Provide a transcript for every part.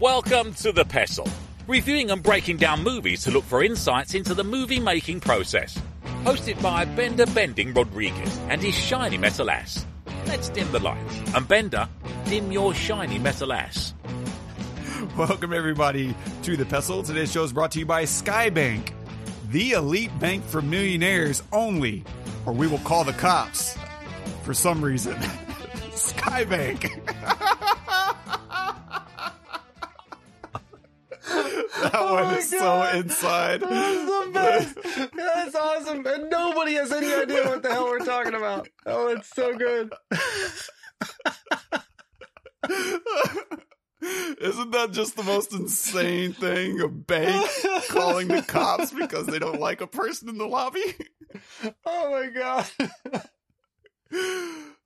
Welcome to The Pestle, reviewing and breaking down movies to look for insights into the movie making process. Hosted by Bender Bending Rodriguez and his shiny metal ass. Let's dim the lights. And Bender, dim your shiny metal ass. Welcome, everybody, to The Pestle. Today's show is brought to you by Skybank, the elite bank for millionaires only, or we will call the cops for some reason. Skybank. that oh one is so inside. That's the best. That's awesome. And nobody has any idea what the hell we're talking about. Oh, it's so good. Isn't that just the most insane thing? A bank calling the cops because they don't like a person in the lobby? Oh my god.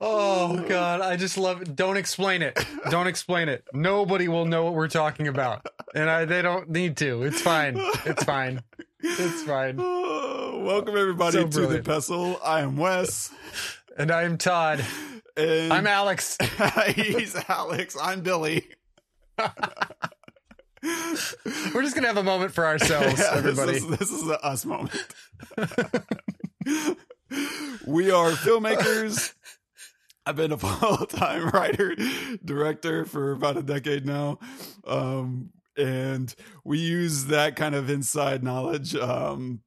Oh god, I just love it. Don't explain it. Don't explain it. Nobody will know what we're talking about. And I, they don't need to. It's fine. It's fine. It's fine. Oh, welcome, everybody, So to The. Pestle. I am Wes. And I'm Todd. And I'm Alex. He's Alex. I'm Billy. We're just gonna have a moment for ourselves, Yeah, everybody. This is, this is the us moment. we are filmmakers. I've been a full time writer, director for about a decade now. Um, and we use that kind of inside knowledge um,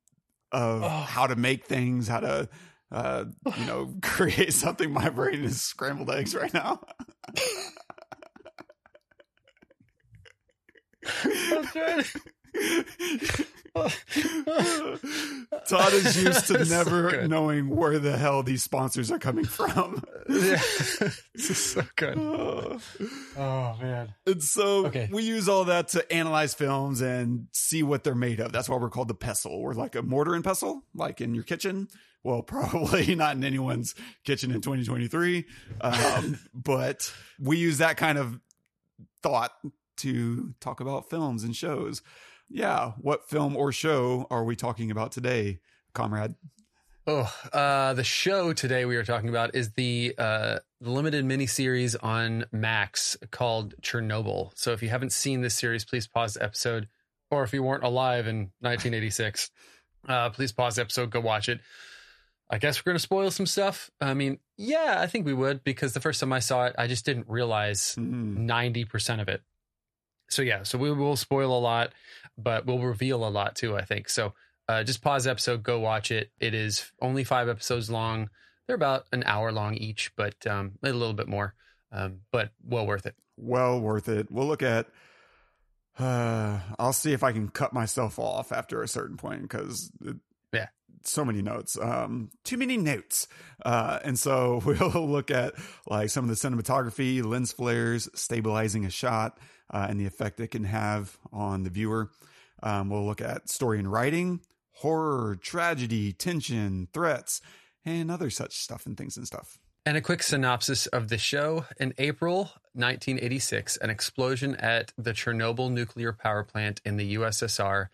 of Oh. how to make things, how to, uh, you know, create something. My brain is scrambled eggs right now. I'm trying Todd is used to It's so never knowing where the hell these sponsors are coming from. Yeah. this is so good. Uh, Oh man. and so Okay. we use all that to analyze films and see what they're made of. That's why we're called the pestle. We're like a mortar and pestle, like in your kitchen. Well, probably not in anyone's kitchen in 2023. Um, but we use that kind of thought to talk about films and shows. Yeah. What film or show are we talking about today, comrade? Oh, uh, the show today we are talking about is the uh, limited miniseries on Max called Chernobyl. So if you haven't seen this series, please pause the episode. Or if you weren't alive in 1986, uh, please pause the episode, go watch it. I guess we're going to spoil some stuff. I mean, yeah, I think we would because the first time I saw it, I just didn't realize Mm. 90% of it. So yeah, so we will spoil a lot, but we'll reveal a lot too, I think. So uh, just pause the episode, go watch it. It is only five episodes long. They're about an hour long each, but um, a little bit more, um, but well worth it. well worth it. We'll look at. Uh, I'll see if I can cut myself off after a certain point because Yeah. so many notes, um, too many notes, uh, and so we'll look at like some of the cinematography, lens flares, stabilizing a shot, uh, and the effect it can have on the viewer. Um, we'll look at story and writing, horror, tragedy, tension, threats, and other such stuff and things and stuff. And a quick synopsis of the show. In April 1986, an explosion at the Chernobyl nuclear power plant in the USSR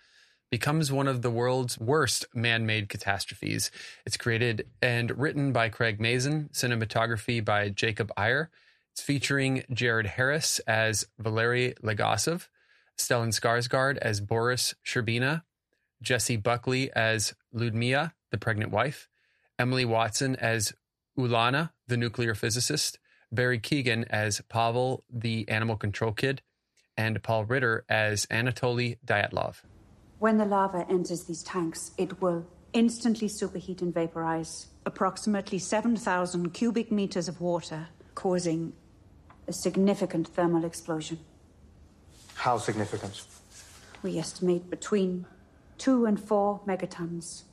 becomes one of the world's worst man made catastrophes. It's created and written by Craig Mazin, cinematography by Jakob Ihre. It's featuring Jared Harris as Valery Legasov, Stellan Skarsgård as Boris Shcherbina, Jessie Buckley as Ludmilla, the pregnant wife, Emily Watson as Ulana, the nuclear physicist, Barry Keoghan as Pavel, the animal control kid, and Paul Ritter as Anatoly Dyatlov. When the lava enters these tanks, it will instantly superheat and vaporize approximately 7,000 cubic meters of water, causing a significant thermal explosion. How significant? We estimate between two and four megatons.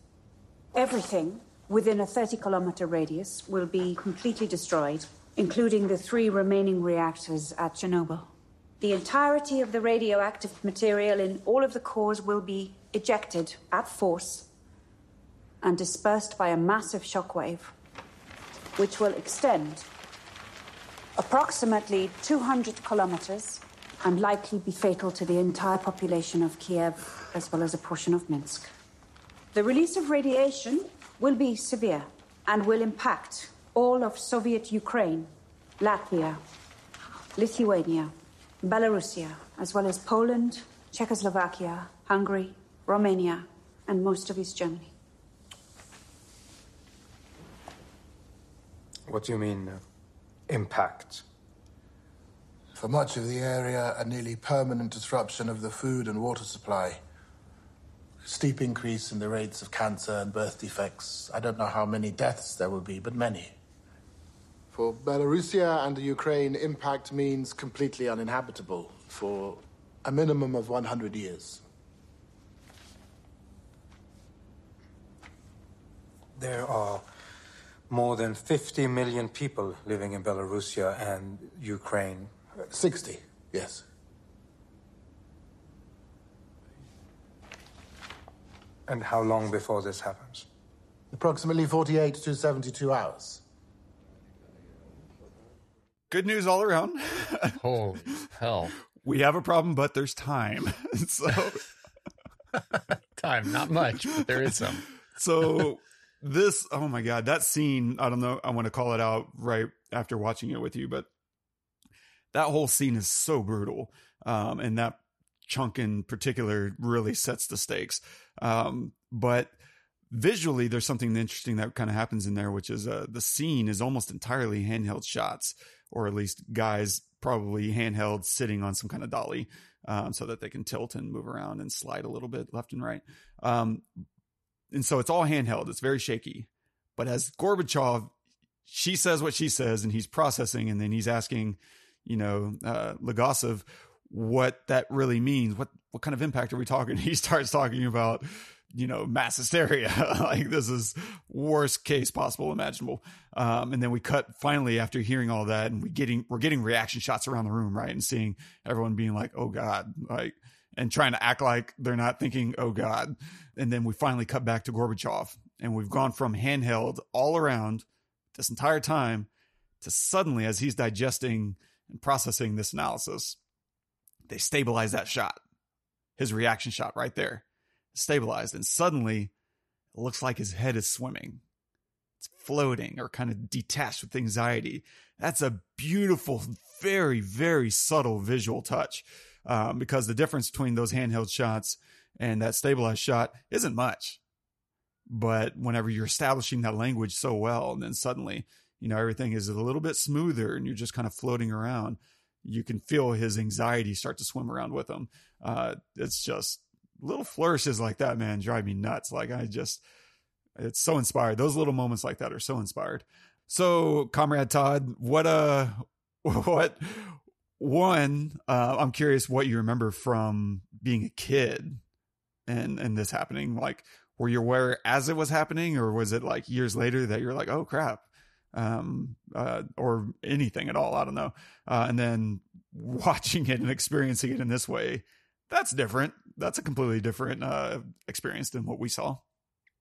Everything within a 30 kilometer radius will be completely destroyed, including the three remaining reactors at Chernobyl. The entirety of the radioactive material in all of the cores will be ejected at force and dispersed by a massive shockwave, which will extend approximately 200 kilometers and likely be fatal to the entire population of Kiev as well as a portion of Minsk. The release of radiation will be severe and will impact all of Soviet Ukraine, Latvia, Lithuania, Belarusia, as well as Poland, Czechoslovakia, Hungary, Romania, and most of East Germany. What do you mean, uh, impact? For much of the area, a nearly permanent disruption of the food and water supply. Steep increase in the rates of cancer and birth defects. I don't know how many deaths there will be, but many. For Belarusia and the Ukraine, impact means completely uninhabitable for a minimum of 100 years. There are more than 50 million people living in Belarusia and Ukraine. 60, yes. And how long before this happens? Approximately 48 to 72 hours. Good news all around. Holy hell. we have a problem, but there's time. so, Time, not much, but there is some. so this, oh my God, that scene, I don't know, I want to call it out right after watching it with you, but that whole scene is so brutal. Um, and that chunk in particular really sets the stakes. Um, but visually, there's something interesting that kind of happens in there, which is uh, the scene is almost entirely handheld shots, or at least guys probably handheld sitting on some kind of dolly um, so that they can tilt and move around and slide a little bit left and right. Um, and so it's all handheld. It's very shaky. But as Gorbachev, she says what she says, and he's processing, and then he's asking, you know, uh, Legasov what that really means. What what kind of impact are we talking? He starts talking about, you know, mass hysteria. like this is worst case possible imaginable. Um, and then we cut finally after hearing all that, and we getting we're getting reaction shots around the room, right, and seeing everyone being like, "Oh God," like and trying to act like they're not thinking, "Oh God." And then we finally cut back to Gorbachev, and we've gone from handheld all around this entire time to suddenly, as he's digesting and processing this analysis, they stabilize that shot, his reaction shot right there, stabilized, and suddenly it looks like his head is swimming. It's floating or kind of detached with anxiety. That's a beautiful, very, very subtle visual touch um, because the difference between those handheld shots and that stabilized shot isn't much. But whenever you're establishing that language so well, and then suddenly, you know, everything is a little bit smoother and you're just kind of floating around, you can feel his anxiety start to swim around with him. Uh, it's just little flourishes like that, man, drive me nuts. Like I just, it's so inspired. Those little moments like that are so inspired. So, Comrade Todd, what uh, what one? Uh, I'm curious what you remember from being a kid and and this happening. Like, were you aware as it was happening, or was it like years later that you're like, oh crap, um, uh, or anything at all? I don't know. Uh, and then watching it and experiencing it in this way, that's different. That's a completely different uh, experience than what we saw.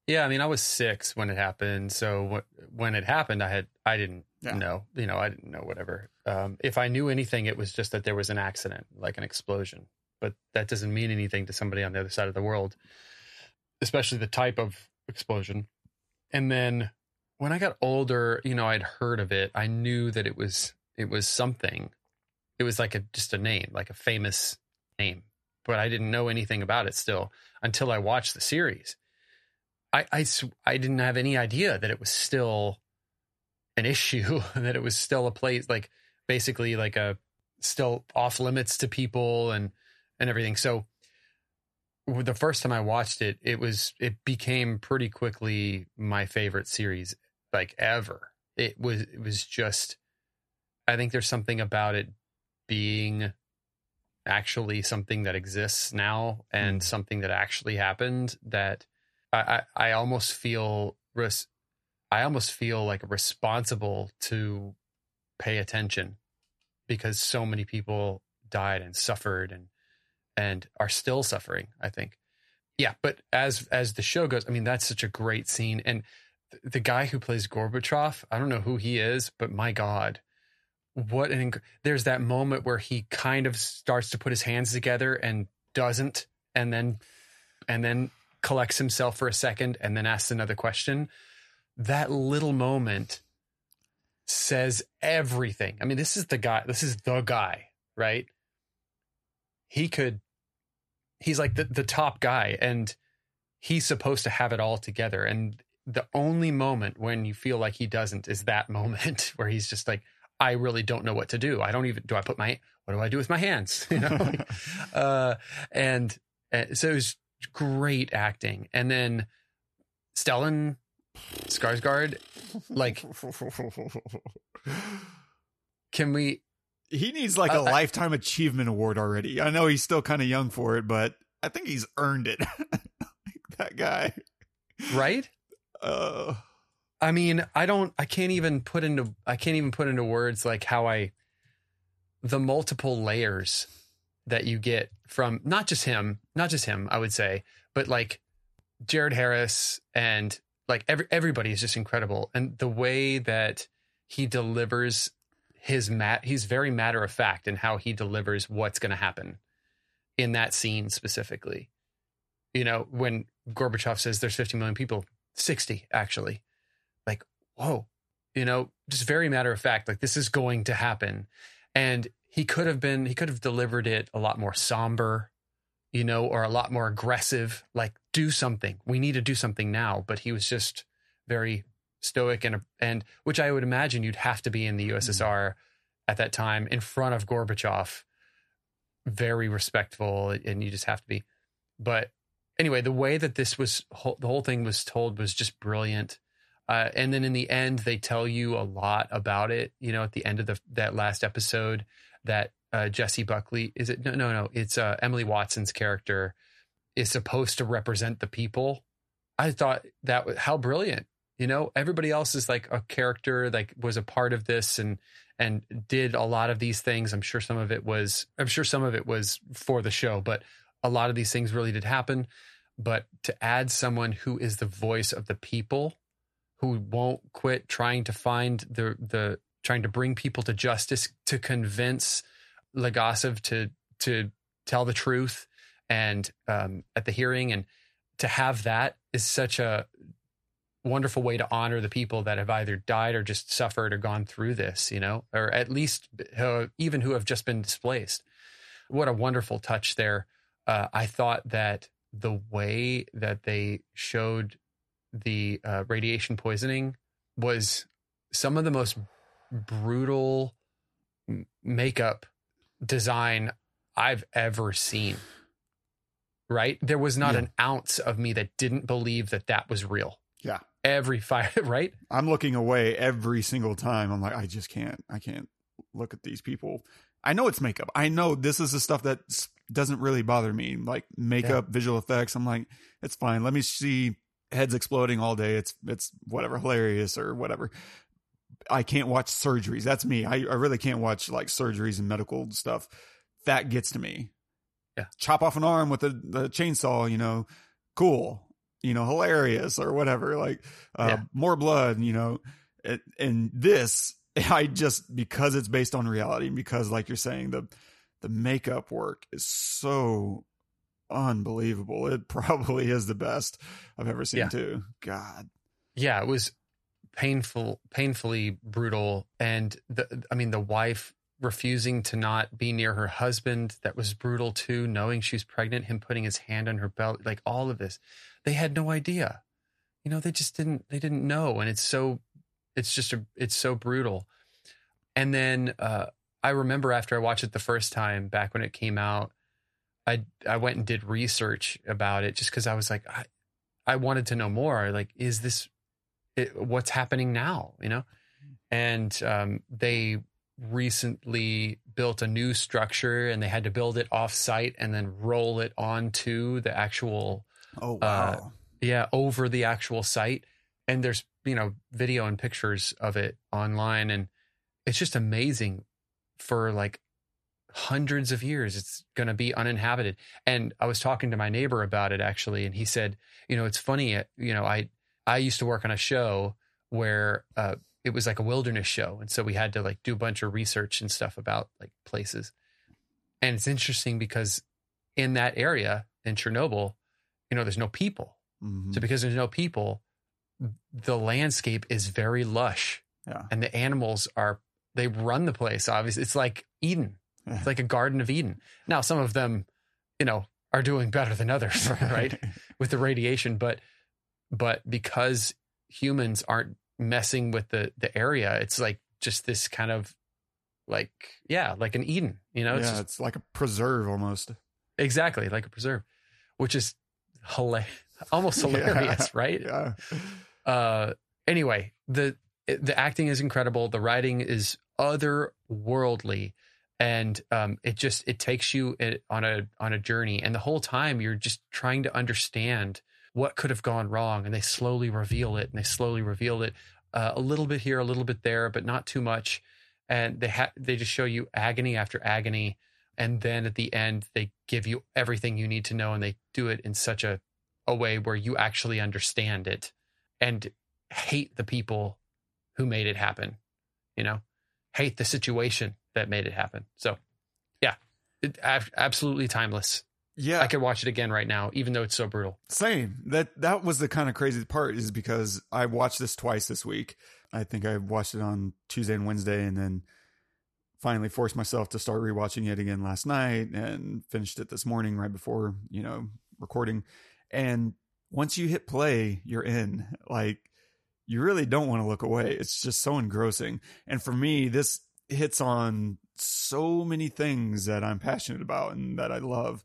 Yeah, I mean, I was six when it happened. So wh- when it happened, I had I didn't Yeah. know, you know, I didn't know whatever. Um, if I knew anything, it was just that there was an accident, like an explosion. But that doesn't mean anything to somebody on the other side of the world, especially the type of explosion. And then when I got older, you know, I'd heard of it. I knew that it was it was something. It was like a just a name, like a famous name, but I didn't know anything about it still until I watched the series. I I didn't have any idea that it was still an issue, that it was still a place, like basically like a still off limits to people and, and everything. So the first time I watched it, it was, it became pretty quickly my favorite series, like ever. It was, it was just, I think there's something about it being actually something that exists now and hmm. something that actually happened that I, I, I almost feel res- I almost feel like responsible to pay attention because so many people died and suffered and and are still suffering, I think. Yeah, but as as the show goes, I mean that's such a great scene and the guy who plays Gorbachev, I don't know who he is, but my god, what an inc- there's that moment where he kind of starts to put his hands together and doesn't and then and then collects himself for a second and then asks another question. That little moment says everything. I mean this is the guy this is the guy right? He could he's like the, the top guy and he's supposed to have it all together. And the only moment when you feel like he doesn't is that moment where he's just like i really don't know what to do i don't even do i put my what do i do with my hands you know like, uh and, and so it was great acting and then stellan skarsgård like can we he needs like a Uh, I- lifetime achievement award already. I know he's still kind of young for it, but I think he's earned it. that guy. right Uh, I mean, I don't I can't even put into I can't even put into words like how I the multiple layers that you get from not just him, not just him, I would say, but like Jared Harris and like every everybody is just incredible. And the way that he delivers his mat he's very matter of fact in how he delivers what's gonna happen in that scene specifically. You know, when Gorbachev says there's 50 million people, 60 actually. Like whoa you know just very matter of fact like this is going to happen. And he could have been he could have delivered it a lot more somber you know or a lot more aggressive like do something. We need to do something now. But he was just very stoic and and which i would imagine you'd have to be in the mm-hmm. ussr at that time in front of gorbachev. Very respectful and you just have to be. But anyway the way that this was the whole thing was told was just brilliant uh, and then in the end, they tell you a lot about it. You know, at the end of the that last episode, that uh, Jessie Buckley is it? No, no, no. It's uh, Emily Watson's character is supposed to represent the people. I thought that was how brilliant. You know, everybody else is like a character, like was a part of this and and did a lot of these things. I'm sure some of it was. I'm sure some of it was for the show, but a lot of these things really did happen. But to add someone who is the voice of the people who won't quit trying to find the the trying to bring people to justice to convince Legasov to to tell the truth and um, at the hearing. And to have that is such a wonderful way to honor the people that have either died or just suffered or gone through this you know or at least uh, even who have just been displaced. What a wonderful touch there. Uh, i thought that the way that they showed the uh, radiation poisoning was some of the most brutal makeup design I've ever seen. Right? There was not Yeah. an ounce of me that didn't believe that that was real. Yeah. Every fight, right? I'm looking away every single time. I'm like, I just can't. I can't look at these people. I know it's makeup. I know this is the stuff that s- doesn't really bother me. Like makeup, visual effects. I'm like, it's fine. Let me see heads exploding all day. It's it's whatever hilarious or whatever. I can't watch surgeries. That's me. I, I really can't watch like surgeries and medical stuff. That gets to me. Yeah. Chop off an arm with a, the chainsaw, you know, cool, you know, hilarious or whatever. Like uh, Yeah. more blood, you know. It, and this, I just because it's based on reality, and because like you're saying, the the makeup work is so unbelievable. It probably is the best I've ever seen Yeah. too. God. yeah, it was painful, painfully brutal. And the, I mean, the wife refusing to not be near her husband, that was brutal too, knowing she was pregnant, him putting his hand on her belt, like all of this. They had no idea. You know, they just didn't, they didn't know. And it's so, it's just, a, it's so brutal. And then, uh, I remember after I watched it the first time back when it came out, I, I went and did research about it just because I was like, I, I wanted to know more. Like, is this it, what's happening now? You know, and um, they recently built a new structure, and they had to build it off site and then roll it onto the actual Oh Uh, wow. yeah over the actual site. And there's you know video and pictures of it online, and it's just amazing. For like hundreds of years it's going to be uninhabited and i was talking to my neighbor about it actually and he said you know it's funny uh, you know i i used to work on a show where uh it was like a wilderness show and so we had to like do a bunch of research and stuff about like places and it's interesting because in that area in chernobyl you know there's no people Mhm. so because there's no people the landscape is very lush Yeah. and the animals are they run the place obviously it's like eden It's like a Garden of Eden. Now, some of them, you know, are doing better than others, right? with the radiation, but but because humans aren't messing with the the area, it's like just this kind of like yeah, like an Eden, you know? yeah, It's it's, like a preserve almost. exactly like a preserve, which is hilarious, almost hilarious, right? Yeah. uh anyway the the acting is incredible. The writing is otherworldly. And um it just it takes you on a on a journey. And the whole time you're just trying to understand what could have gone wrong. And they slowly reveal it and they slowly reveal it uh, a little bit here a little bit there but not too much. And they ha- they just show you agony after agony. And then at the end they give you everything you need to know and they do it in such a a way where you actually understand it and hate the people who made it happen you know hate the situation that made it happen so yeah it, absolutely timeless Yeah. i could watch it again right now even though it's so brutal Same. That that was the kind of crazy part is because I watched this twice this week. I think I watched it on Tuesday and Wednesday and then finally forced myself to start rewatching it again last night and finished it this morning right before, you know, recording. And once you hit play, you're in. Like you really don't want to look away. It's just so engrossing. And for me, this hits on so many things that I'm passionate about and that I love,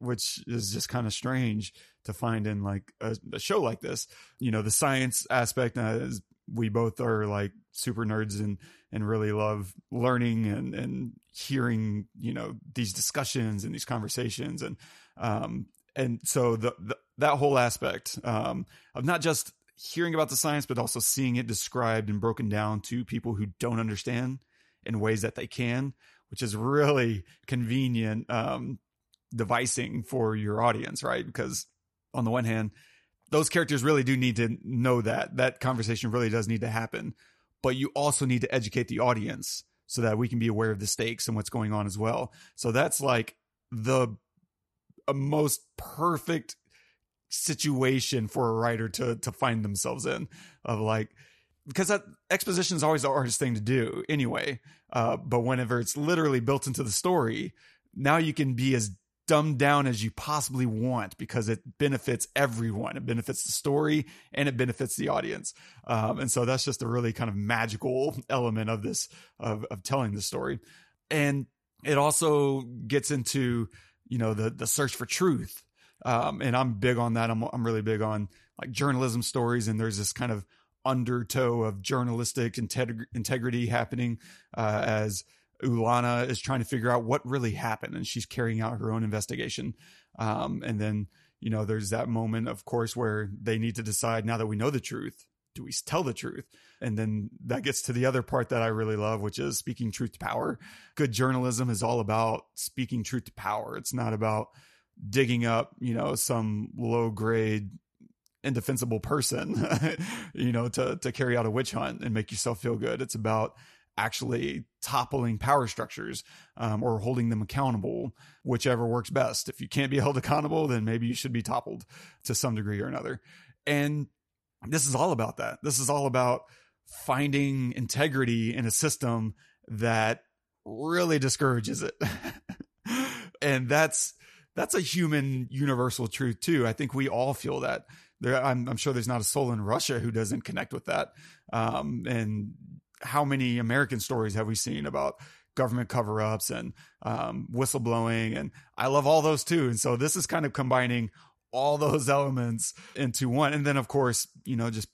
which is just kind of strange to find in like a, a show like this. You know, the science aspect, uh, is, we both are like super nerds and and really love learning and and hearing you know these discussions and these conversations and um and so the, the that whole aspect um of not just hearing about the science but also seeing it described and broken down to people who don't understand in ways that they can which is really convenient um devising for your audience right? Because on the one hand those characters really do need to know that. That conversation really does need to happen. But you also need to educate the audience so that we can be aware of the stakes and what's going on as well. So that's like the most perfect situation for a writer to to find themselves in of like because that exposition is always the hardest thing to do anyway uh but whenever it's literally built into the story now you can be as dumbed down as you possibly want because it benefits everyone. It benefits the story and it benefits the audience. Um, and so that's just a really kind of magical element of this, of, of telling the story. And it also gets into, you know, the, the search for truth. Um, and I'm big on that. I'm, I'm really big on like journalism stories. And there's this kind of undertow of journalistic integ- integrity happening, uh, as, Ulana is trying to figure out what really happened and she's carrying out her own investigation. Um, and then, you know, there's that moment, of course, where they need to decide now that we know the truth, do we tell the truth? And then that gets to the other part that I really love, which is speaking truth to power. Good journalism is all about speaking truth to power. It's not about digging up, you know, some low grade indefensible person, you know, to, to carry out a witch hunt and make yourself feel good. It's about actually toppling power structures um, or holding them accountable, whichever works best. If you can't be held accountable, then maybe you should be toppled to some degree or another. And this is all about that. This is all about finding integrity in a system that really discourages it. and that's that's a human universal truth too. I think we all feel that. There, I'm, I'm sure there's not a soul in Russia who doesn't connect with that. Um, and how many American stories have we seen about government cover ups and um, whistleblowing? And I love all those too. And so this is kind of combining all those elements into one. And then, of course, you know, just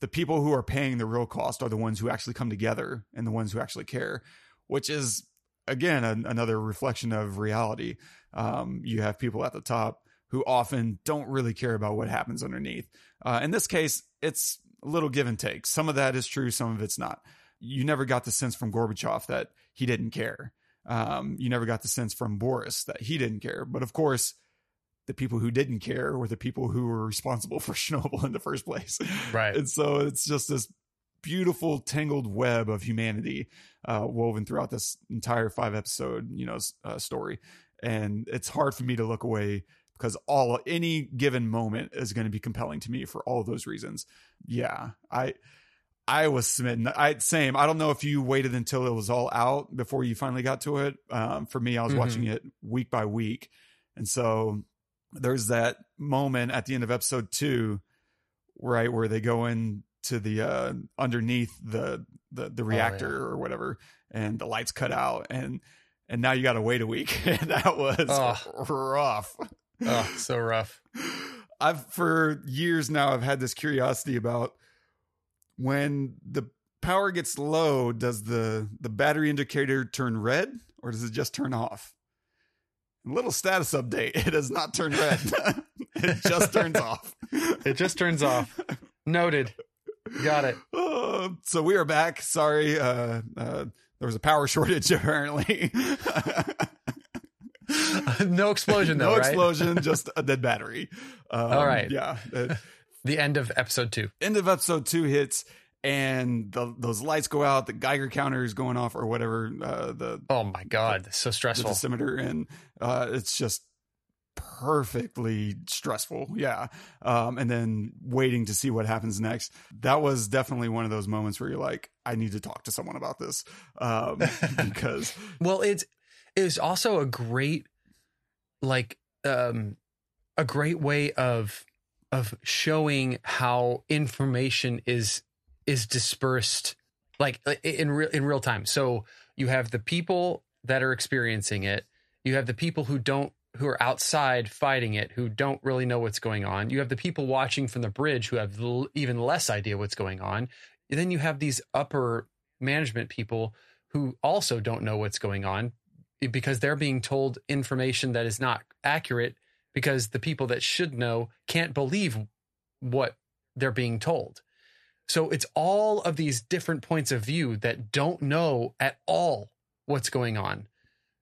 the people who are paying the real cost are the ones who actually come together and the ones who actually care, which is, again, an, another reflection of reality. Um, you have people at the top who often don't really care about what happens underneath. Uh, in this case, it's a little give and take. Some of that is true, some of it's not you never got the sense from Gorbachev that he didn't care. Um, you never got the sense from Boris that he didn't care. But of course, the people who didn't care were the people who were responsible for Chernobyl in the first place. Right. And so it's just this beautiful tangled web of humanity uh, woven throughout this entire five episode, you know, uh, story. And it's hard for me to look away because all any given moment is going to be compelling to me for all of those reasons. Yeah, I I was smitten. I same. I don't know if you waited until it was all out before you finally got to it. Um, for me, I was Mhm. watching it week by week, and so there's that moment at the end of episode two, right where they go in to the uh, underneath the the, the reactor yeah. or whatever, and the lights cut out, and and now you got to wait a week. that was Oh. rough. Oh, so rough. I've for years now I've had this curiosity about when the power gets low, does the the battery indicator turn red or does it just turn off? A little status update. It does not turn red. it just turns off. It just turns off. Noted. Got it. Uh, so we are back. Sorry, uh, uh, there was a power shortage apparently. no explosion though, no right? explosion, just a dead battery. Um, All right. Yeah. The end of episode two. end of episode two hits and the, those lights go out the geiger counter is going off or whatever uh, the, Oh my god, so stressful. the dosimeter and uh, it's just perfectly stressful. Yeah. Um, and then waiting to see what happens next. That was definitely one of those moments where you're like i need to talk to someone about this um, because Well, it's it was also a great like um a great way of of showing how information is is dispersed like in real in real time. So you have the people that are experiencing it, you have the people who don't who are outside fighting it who don't really know what's going on. You have the people watching from the bridge who have l- even less idea what's going on. And then you have these upper management people who also don't know what's going on eh, because they're being told information that is not accurate because the people that should know can't believe what they're being told. So it's all of these different points of view that don't know at all what's going on.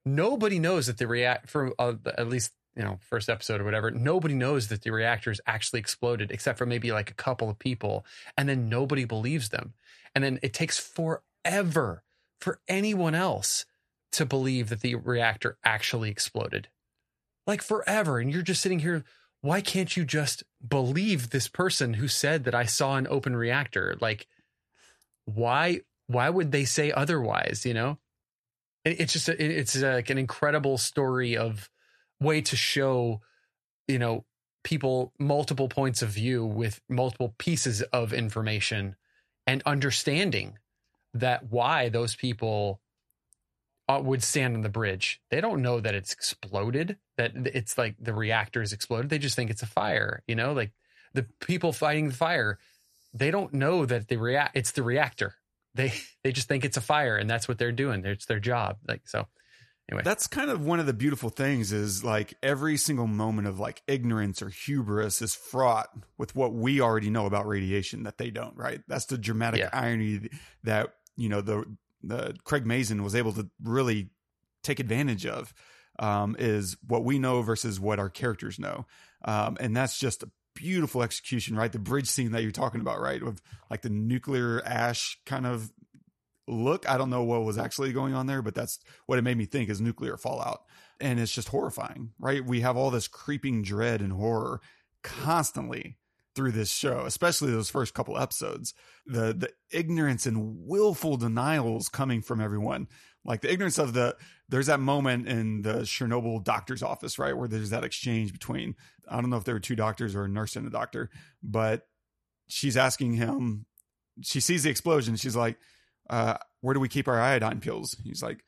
Nobody knows that the react for uh, at least you know first episode or whatever. Nobody knows that the reactors actually exploded except for maybe like a couple of people, and then nobody believes them. And then it takes forever for anyone else to believe that the reactor actually exploded. Like forever. And you're just sitting here. Why can't you just believe this person who said that I saw an open reactor? Like, why? Why would they say otherwise? You know, it's just a, it- it's like an incredible story of way to show, you know, people multiple points of view with multiple pieces of information and understanding that why those people uh, would stand on the bridge. They don't know that it's exploded, that it's like the reactor's exploded. They just think it's a fire, you know, like the people fighting the fire, they don't know that the react it's the reactor. They they just think it's a fire and that's what they're doing. It's their job. Like so anyway. that's kind of one of the beautiful things is like every single moment of like ignorance or hubris is fraught with what we already know about radiation that they don't right that's the dramatic Yeah. irony that you know the the craig mazin was able to really take advantage of um, is what we know versus what our characters know um, and that's just a beautiful execution right the bridge scene that you're talking about right of like the nuclear ash kind of look. I don't know what was actually going on there, but that's what it made me think is nuclear fallout. And it's just horrifying, right? We have all this creeping dread and horror constantly through this show, especially those first couple episodes. The the ignorance and willful denials coming from everyone. Like the ignorance of the there's that moment in the Chernobyl doctor's office, right? Where there's that exchange between I don't know if there were two doctors or a nurse and a doctor, but she's asking him, she sees the explosion, she's like, uh, where do we keep our iodine pills? He's like,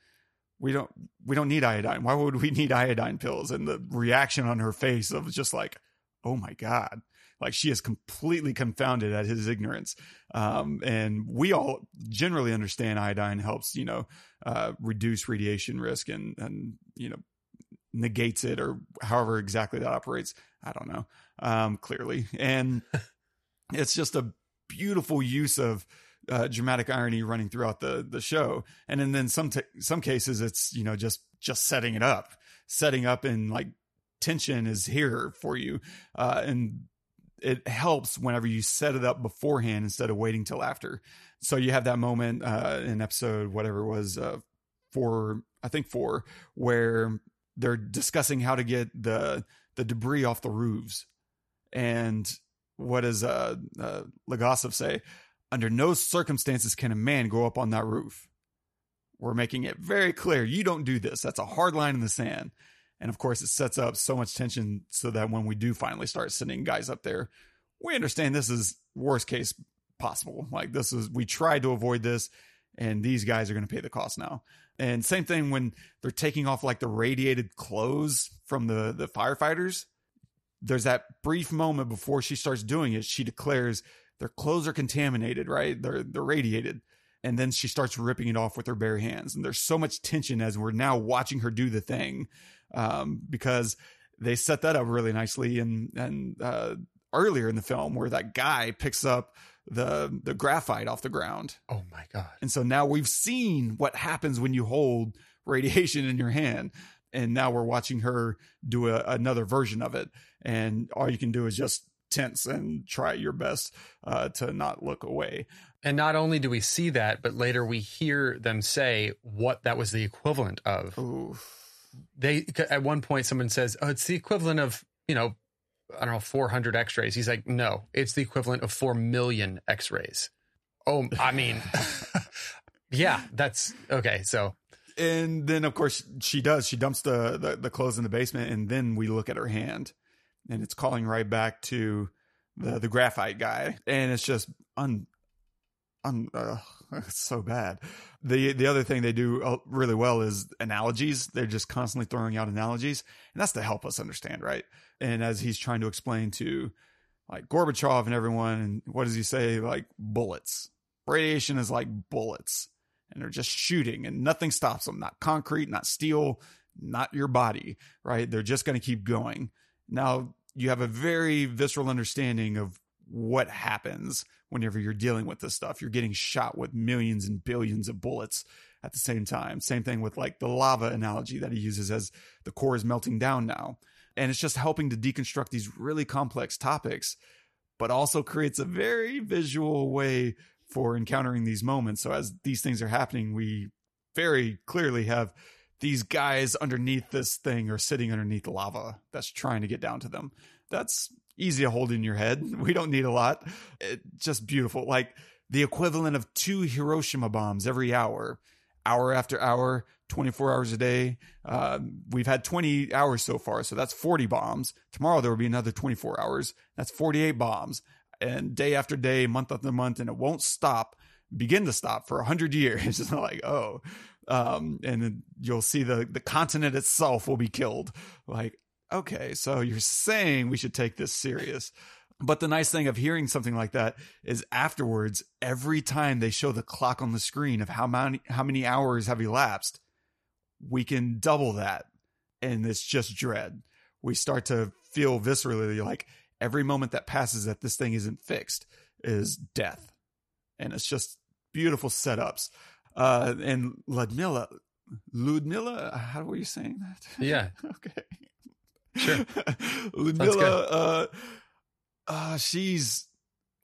we don't, we don't need iodine. Why would we need iodine pills? And the reaction on her face of just like, oh my God. Like she is completely confounded at his ignorance. Um, and we all generally understand iodine helps, you know, uh, reduce radiation risk and, and, you know, negates it or however exactly that operates. I don't know. Um, clearly. And it's just a beautiful use of, uh, dramatic irony running throughout the the show, and then then some t- some cases it's you know just just setting it up, setting up and like tension is here for you, uh, and it helps whenever you set it up beforehand instead of waiting till after. So you have that moment uh, in episode whatever it was uh, four, I think four, where they're discussing how to get the the debris off the roofs, and what does uh, uh say? under no circumstances can a man go up on that roof. We're making it very clear you don't do this. That's a hard line in the sand. And of course, it sets up so much tension so that when we do finally start sending guys up there, we understand this is worst case possible. Like this is, we tried to avoid this and these guys are going to pay the cost now. And same thing when they're taking off like the radiated clothes from the, the firefighters. There's that brief moment before she starts doing it. She declares their clothes are contaminated, right? They're, they're radiated. And then she starts ripping it off with her bare hands. And there's so much tension as we're now watching her do the thing. Um, because they set that up really nicely and, and, uh, earlier in the film where that guy picks up the the graphite off the ground. Oh my god. And so now we've seen what happens when you hold radiation in your hand. And now we're watching her do a, another version of it. And all you can do is just tense and try your best uh, to not look away. And not only do we see that, but later we hear them say what that was the equivalent of. Ooh. They at one point someone says, "Oh, it's the equivalent of you know I don't know, 400 x rays. He's like, no, it's the equivalent of 4 million x rays. Oh, I mean, yeah, that's okay. So, and then of course she does, she dumps the, the, the clothes in the basement and then we look at her hand and it's calling right back to the, the graphite guy. And it's just un, un, uh, it's so bad. The, the other thing they do uh, really well is analogies. They're just constantly throwing out analogies and that's to help us understand, right? and as he's trying to explain to like Gorbachev and everyone, and what does he say? Like bullets. Radiation is like bullets, and they're just shooting, and nothing stops them. Not concrete, not steel, not your body. Right? They're just going to keep going. Now you have a very visceral understanding of what happens whenever you're dealing with this stuff. You're getting shot with millions and billions of bullets at the same time. Same thing with like the lava analogy that he uses as the core is melting down now. And it's just helping to deconstruct these really complex topics, but also creates a very visual way for encountering these moments. So as these things are happening, we very clearly have these guys underneath this thing or sitting underneath lava that's trying to get down to them. That's easy to hold in your head. We don't need a lot. It, just beautiful. Like the equivalent of two Hiroshima bombs every hour, hour after hour, 24 hours a day. Uh, we've had 20 hours so far, so that's 40 bombs. Tomorrow there will be another 24 hours. That's 48 bombs. And day after day, month after month, and it won't stop, begin to stop for 100 years. It's just like, oh. Um, and you'll see the, the continent itself will be killed. Like, okay, so you're saying we should take this serious. But the nice thing of hearing something like that is afterwards, every time they show the clock on the screen of how many how many hours have elapsed, we can double that. And it's just dread. We start to feel viscerally like every moment that passes that this thing isn't fixed is death. And it's just beautiful setups. Uh, and Ludmilla, Ludmilla, how were you saying that? Yeah. okay. Sure. Ludmilla, uh, uh, she's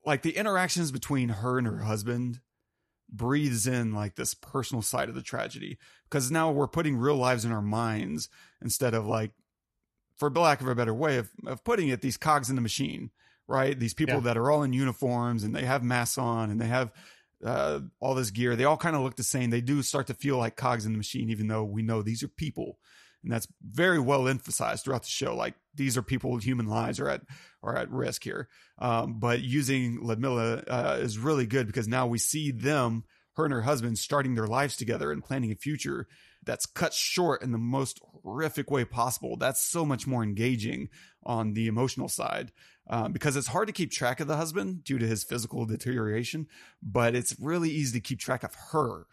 like the interactions between her and her husband breathes in like this personal side of the tragedy. Because now we're putting real lives in our minds instead of like for lack of a better way of, of putting it these cogs in the machine right? These people yeah. that are all in uniforms and they have masks on and they have uh, all this gear they all kind of look the same. They do start to feel like cogs in the machine even though we know these are people and that's very well emphasized throughout the show. Like these are people, with human lives are at are at risk here. Um, but using Ludmilla uh, is really good because now we see them, her and her husband, starting their lives together and planning a future that's cut short in the most horrific way possible. That's so much more engaging on the emotional side. Um, because it's hard to keep track of the husband due to his physical deterioration, but it's really easy to keep track of her.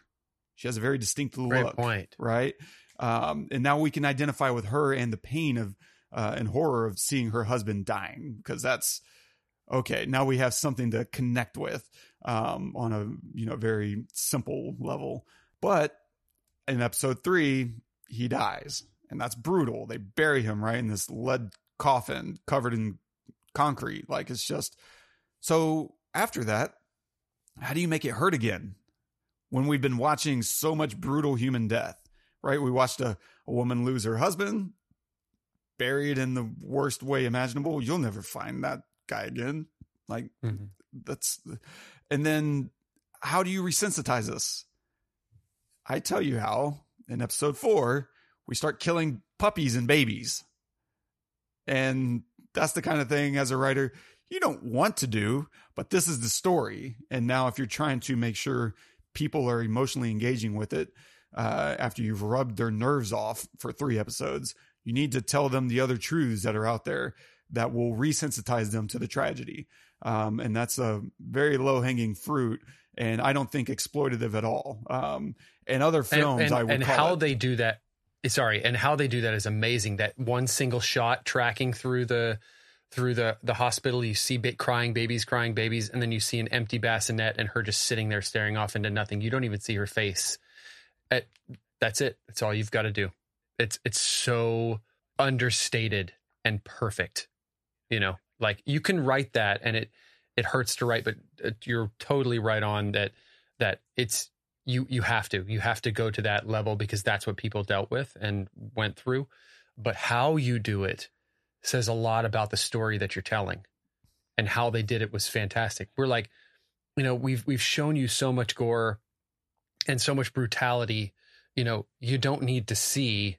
She has a very distinct look, Great point. right? Um, and now we can identify with her and the pain of uh, and horror of seeing her husband dying because that's okay. Now we have something to connect with um, on a you know very simple level. But in episode three, he dies, and that's brutal. They bury him right in this lead coffin covered in concrete. Like it's just so. After that, how do you make it hurt again? When we've been watching so much brutal human death right? We watched a, a woman lose her husband, buried in the worst way imaginable. You'll never find that guy again. Like mm-hmm. that's, And then how do you resensitize us? I tell you how. In episode four, we start killing puppies and babies. And that's the kind of thing as a writer you don't want to do, but this is the story. And now, if you're trying to make sure people are emotionally engaging with it uh, after you've rubbed their nerves off for three episodes, you need to tell them the other truths that are out there that will resensitize them to the tragedy. Um, and that's a very low hanging fruit. And I don't think exploitative at all. Um, and other films, and, and, I would and call how it. they do that. Sorry, and how they do that is amazing. That one single shot tracking through the through the the hospital, you see bit crying babies, crying babies, and then you see an empty bassinet and her just sitting there staring off into nothing. You don't even see her face. At, that's it. That's all you've got to do. It's it's so understated and perfect. You know, like you can write that, and it it hurts to write, but uh, you're totally right on that. That it's you you have to you have to go to that level because that's what people dealt with and went through. But how you do it says a lot about the story that you're telling, and how they did it was fantastic. We're like, you know, we've we've shown you so much gore and so much brutality. You know, you don't need to see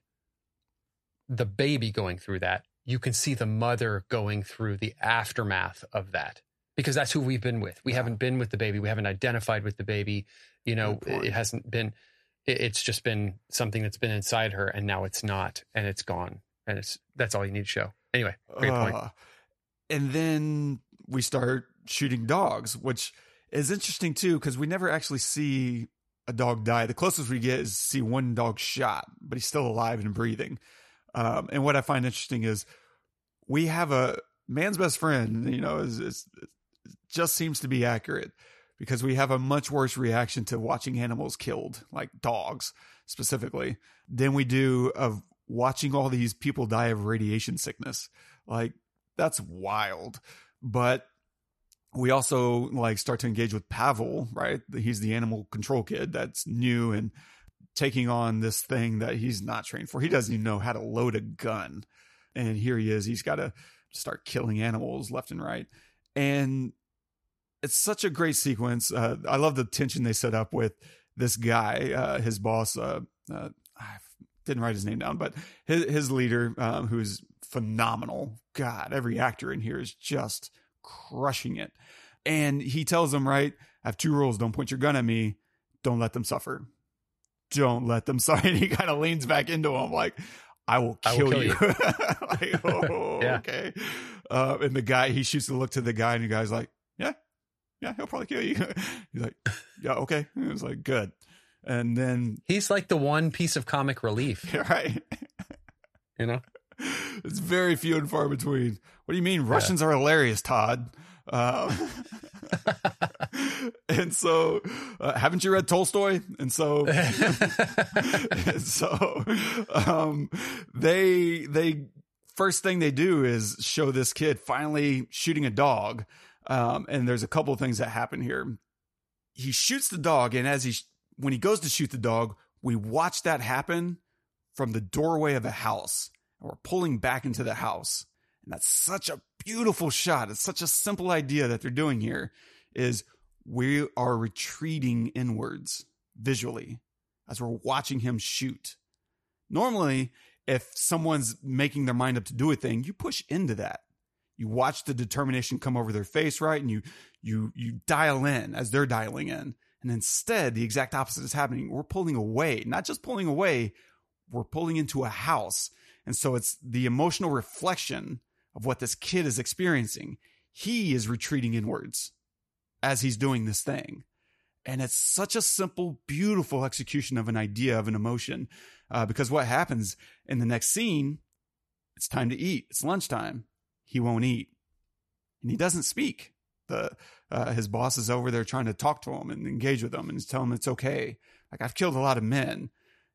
the baby going through that. You can see the mother going through the aftermath of that because that's who we've been with. We haven't been with the baby. We haven't identified with the baby. You know, it hasn't been, it- it's just been something that's been inside her and now it's not and it's gone. And it's, that's all you need to show. Anyway, great point. Uh, and then we start shooting dogs, which is interesting too, because we never actually see a dog die. The closest we get is see one dog shot, but he's still alive and breathing. Um, and what I find interesting is we have a man's best friend, you know, is, is just seems to be accurate because we have a much worse reaction to watching animals killed, like dogs specifically, than we do of watching all these people die of radiation sickness. Like that's wild. But we also like start to engage with Pavel, right? He's the animal control kid that's new and taking on this thing that he's not trained for. He doesn't even know how to load a gun. And here he is. He's got to start killing animals left and right. And it's such a great sequence. Uh, I love the tension they set up with this guy, uh, his boss. Uh, uh, I didn't write his name down, but his, his leader, um, who's phenomenal. God, every actor in here is just crushing it. And he tells them, right, I have two rules. Don't point your gun at me. Don't let them suffer. Don't let them suffer. And he kind of leans back into him like, I will I kill, will kill you. like, oh, Yeah. okay. Uh, and the guy, he shoots the look to the guy, and the guy's like, yeah, yeah, he'll probably kill you. He's like, yeah, okay. And it's like, good. And then, He's like the one piece of comic relief, right. you know? it's very few and far between. What do you mean? Russians are hilarious, Todd. Um, and so, uh, haven't you read Tolstoy? And so, and so, um, they they first thing they do is show this kid finally shooting a dog. Um, and there's a couple of things that happen here. He shoots the dog, and as he when he goes to shoot the dog, we watch that happen from the doorway of a house and we're pulling back into the house. And that's such a beautiful shot. It's such a simple idea that they're doing here is we are retreating inwards visually as we're watching him shoot. Normally, if someone's making their mind up to do a thing, you push into that. You watch the determination come over their face, right? And you you you dial in as they're dialing in. And instead, the exact opposite is happening. We're pulling away, not just pulling away, we're pulling into a house. And so it's the emotional reflection of what this kid is experiencing. He is retreating inwards as he's doing this thing. And it's such a simple, beautiful execution of an idea of an emotion. Uh, because what happens in the next scene, it's time to eat. It's lunchtime. He won't eat and he doesn't speak. The, uh, his boss is over there trying to talk to him and engage with him and tell him it's okay. Like I've killed a lot of men.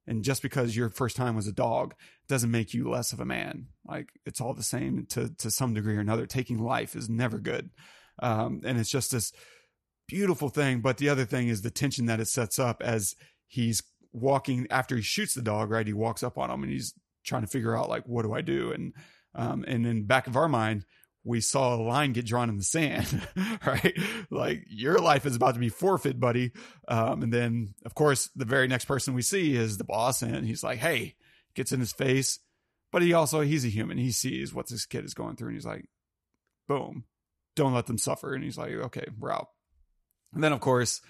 And just because your first time was a dog doesn't make you less of a man. Like it's all the same to to some degree or another. Taking life is never good, um, and it's just this beautiful thing. But the other thing is the tension that it sets up as he's walking after he shoots the dog. Right, he walks up on him and he's trying to figure out like what do I do, and um, and in back of our mind we saw a line get drawn in the sand, right? Like your life is about to be forfeit, buddy. Um, and then, of course, the very next person we see is the boss, and he's like, "Hey," gets in his face, but he also he's a human. He sees what this kid is going through, and he's like, "Boom, don't let them suffer." And he's like, "Okay, we're out." And then, of course,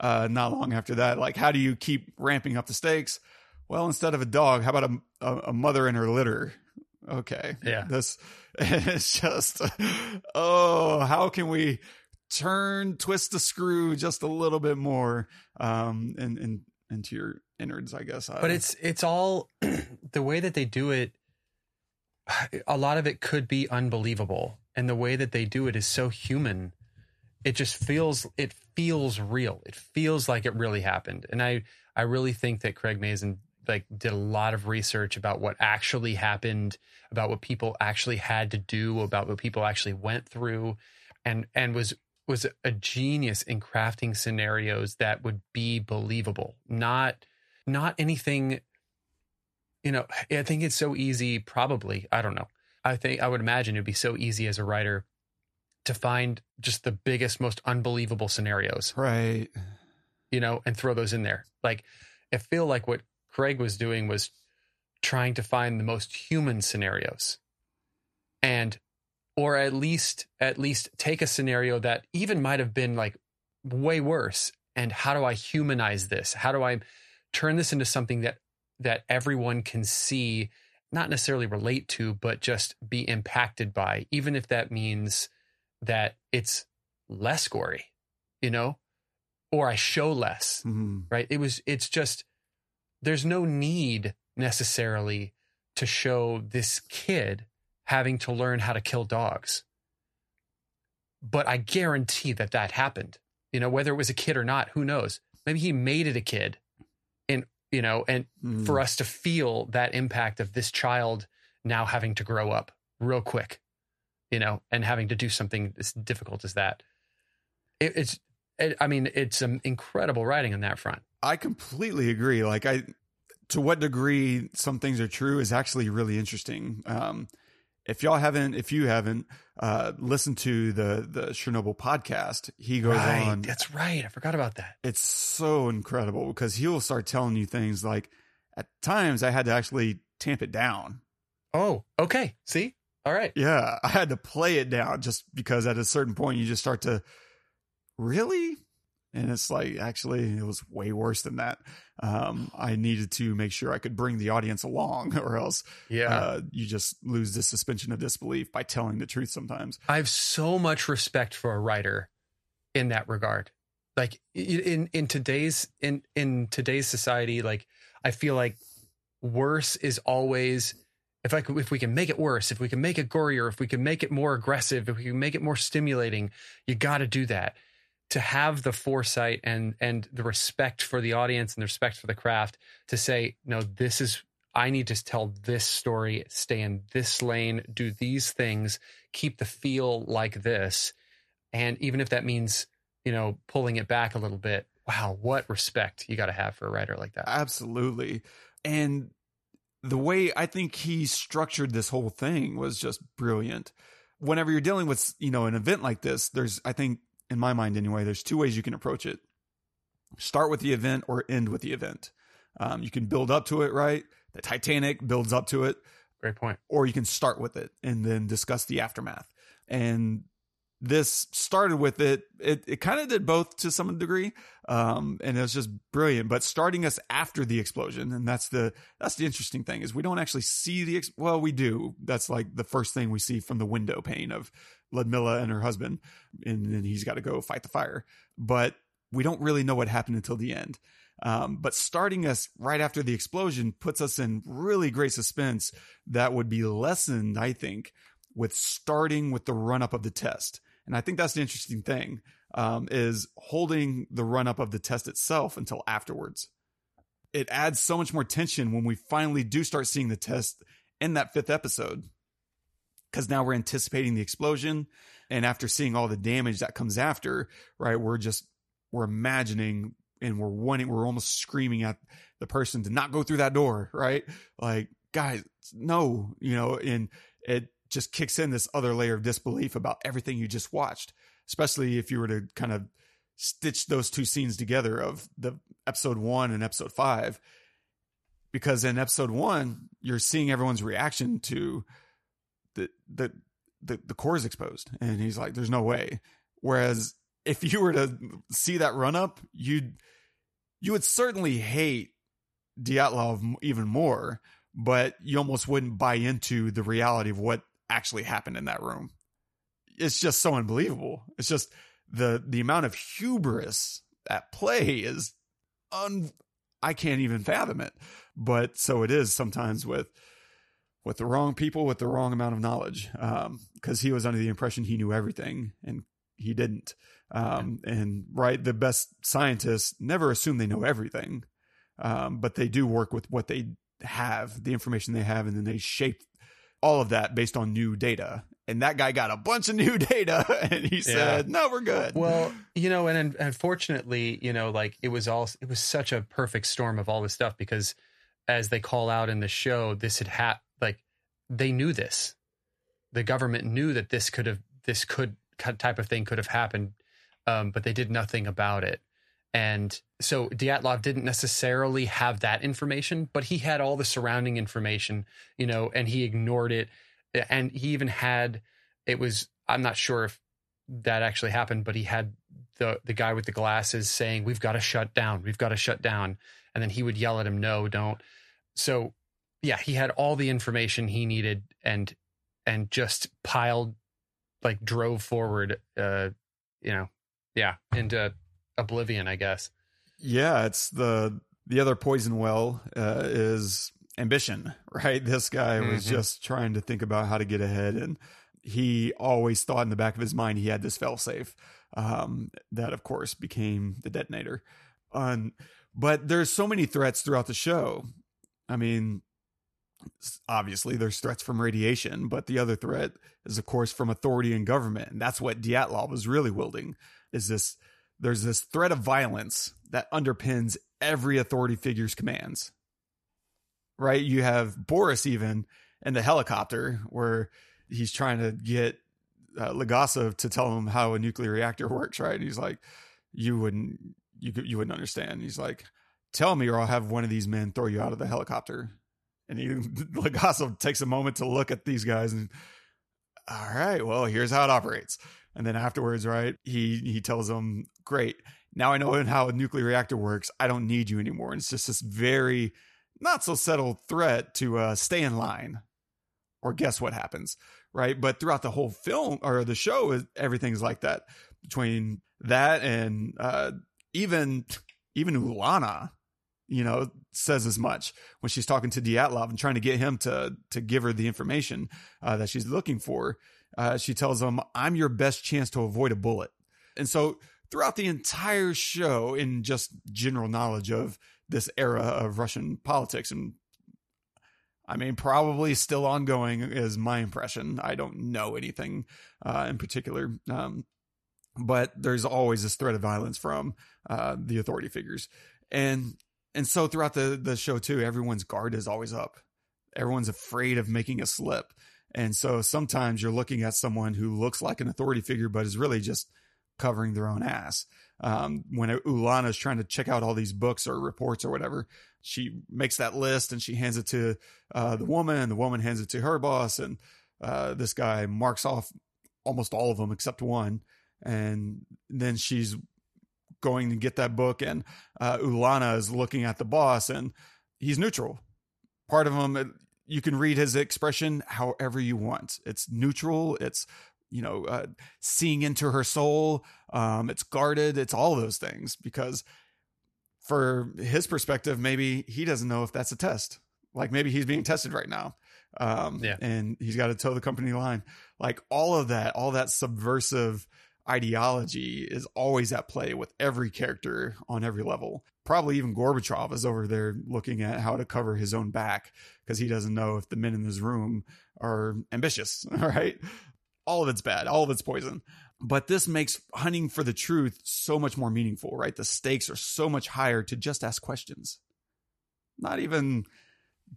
uh, not long after that, like, how do you keep ramping up the stakes? Well, instead of a dog, how about a, a, a mother and her litter? Okay, Yeah. This it's just, oh, how can we turn, twist the screw just a little bit more, um, and and into your innards, I guess. But it's it's all the way that they do it a lot of it could be unbelievable and the way that they do it is so human it just feels it feels real it feels like it really happened and i i really think that craig mazin like did a lot of research about what actually happened about what people actually had to do about what people actually went through and and was was a genius in crafting scenarios that would be believable. Not not anything you know i think it's so easy probably i don't know. I think i would imagine it'd be so easy as a writer to find just the biggest most unbelievable scenarios. Right. you know and throw those in there. Like i feel like what craig was doing was trying to find the most human scenarios and or at least at least take a scenario that even might have been like way worse. And how do i humanize this? How do i turn this into something that that everyone can see not necessarily relate to but just be impacted by even if that means that it's less gory you know or i show less Mhm. right? It was it's just there's no need necessarily to show this kid having to learn how to kill dogs. But i guarantee that that happened. You know whether it was a kid or not who knows? Maybe he made it a kid and you know and Mm. for us to feel that impact of this child now having to grow up real quick you know and having to do something as difficult as that. It, it's it, i mean it's some incredible writing on that front I completely agree. Like I, to what degree some things are true is actually really interesting. Um, if y'all haven't, if you haven't, uh, listened to the, the Chernobyl podcast, he goes right on. that's right i forgot about that It's so incredible because he'll start telling you things like at times I had to actually tamp it down. oh okay see all right Yeah. I had to play it down just because at a certain point you just start to really and it's like actually it was way worse than that um i needed to make sure i could bring the audience along or else yeah uh you just lose the suspension of disbelief by telling the truth sometimes I have so much respect for a writer in that regard. Like in in today's in in today's society, like I feel like worse is always if I could, if we can make it worse, if we can make it gorier, if we can make it more aggressive, if we can make it more stimulating, you got to do that. To have the foresight and and the respect for the audience and the respect for the craft to say, no, this is I need to tell this story, stay in this lane, do these things, keep the feel like this. And even if that means, you know, pulling it back a little bit, wow, what respect you got to have for a writer like that. absolutely and the way i think he structured this whole thing was just brilliant whenever you're dealing with you know an event like this there's i think in my mind anyway there's two ways you can approach it start with the event or end with the event um, you can build up to it right the titanic builds up to it Great point. or you can start with it and then discuss the aftermath. And this started with it. It, it kind of did both to some degree, um, and it was just brilliant. But starting us after the explosion, and that's the that's the interesting thing is we don't actually see the ex- well we do. That's like the first thing we see from the window pane of Ludmilla and her husband, and then he's got to go fight the fire. But we don't really know what happened until the end. Um, but starting us right after the explosion puts us in really great suspense that would be lessened, I think, with starting with the run up of the test. And I think that's the interesting thing um, is holding the run up of the test itself until afterwards. It adds so much more tension when we finally do start seeing the test in that fifth episode. Because now we're anticipating the explosion. And after seeing all the damage that comes after, right, we're just, we're imagining and we're wanting, we're almost screaming at the person to not go through that door, right? Like, guys, no, you know, and it just kicks in this other layer of disbelief about everything you just watched, especially if you were to kind of stitch those two scenes together of the episode one and episode five. Because in episode one, you're seeing everyone's reaction to the the the, the core is exposed, and he's like, "There's no way." Whereas if you were to see that run up, you'd you would certainly hate Dyatlov even more, but you almost wouldn't buy into the reality of what actually happened in that room. It's just so unbelievable. It's just the the amount of hubris at play is un I can't even fathom it. But so it is sometimes with with the wrong people with the wrong amount of knowledge. Um, because he was under the impression he knew everything and he didn't. Um, and right, the best scientists never assume they know everything. Um, but they do work with what they have, the information they have, and then they shape all of that based on new data. And that guy got a bunch of new data and he said, yeah. no, we're good. Well, you know, and unfortunately, you know, like it was all, it was such a perfect storm of all this stuff because as they call out in the show, this had like, they knew this. The government knew that this could have, this could, type of thing could have happened, um, but they did nothing about it. And so Dyatlov didn't necessarily have that information, but he had all the surrounding information, you know, and he ignored it. And he even had, it was, I'm not sure if that actually happened, but he had the, the guy with the glasses saying, we've got to shut down. We've got to shut down. And then he would yell at him, no, don't. So yeah, he had all the information he needed and, and just piled, like drove forward, uh, you know, yeah, into oblivion, I guess. Yeah, it's the the other poison well uh, is ambition, right? This guy was mm-hmm. just trying to think about how to get ahead, and he always thought in the back of his mind he had this failsafe. Um, that, of course, became the detonator. Um, but there's so many threats throughout the show. I mean, obviously there's threats from radiation, but the other threat is, of course, from authority and government, and that's what Dyatlov was really wielding. Is this there's this threat of violence that underpins every authority figure's commands. Right? You have Boris even in the helicopter where he's trying to get uh, Legasov to tell him how a nuclear reactor works, right? And he's like, "You wouldn't, you you wouldn't understand." And he's like, "Tell me, or I'll have one of these men throw you out of the helicopter." And he Legasov takes a moment to look at these guys and, all right, well, here's how it operates. And then afterwards, right, he he tells them, "Great, now I know how a nuclear reactor works. I don't need you anymore." And it's just this very not so subtle threat to uh, stay in line, or guess what happens, right? But throughout the whole film or the show, everything's like that. Between that and uh, even even Ulana, you know, says as much when she's talking to Dyatlov and trying to get him to to give her the information uh, that she's looking for uh, she tells him, I'm your best chance to avoid a bullet. And so throughout the entire show, in just general knowledge of this era of Russian politics, and I mean, probably still ongoing is my impression. I don't know anything uh, in particular. Um, but there's always this threat of violence from uh, the authority figures. And and so throughout the the show too, everyone's guard is always up. Everyone's afraid of making a slip. And so sometimes you're looking at someone who looks like an authority figure, but is really just covering their own ass. Um, when Ulana is trying to check out all these books or reports or whatever, she makes that list and she hands it to uh, the woman, and the woman hands it to her boss, and uh, this guy marks off almost all of them except one, and then she's going to get that book, and uh, Ulana is looking at the boss, and he's neutral. Part of him you can read his expression however you want. It's neutral. It's you know uh, seeing into her soul. Um, it's guarded. It's all those things because for his perspective, maybe he doesn't know if that's a test. Like maybe he's being tested right now. Um, yeah. and he's got to toe the company line. Like all of that, all that subversive ideology is always at play with every character on every level. Probably even Gorbachev is over there looking at how to cover his own back because he doesn't know if the men in this room are ambitious, right? All of it's bad, all of it's poison. But this makes hunting for the truth so much more meaningful, right? The stakes are so much higher to just ask questions. Not even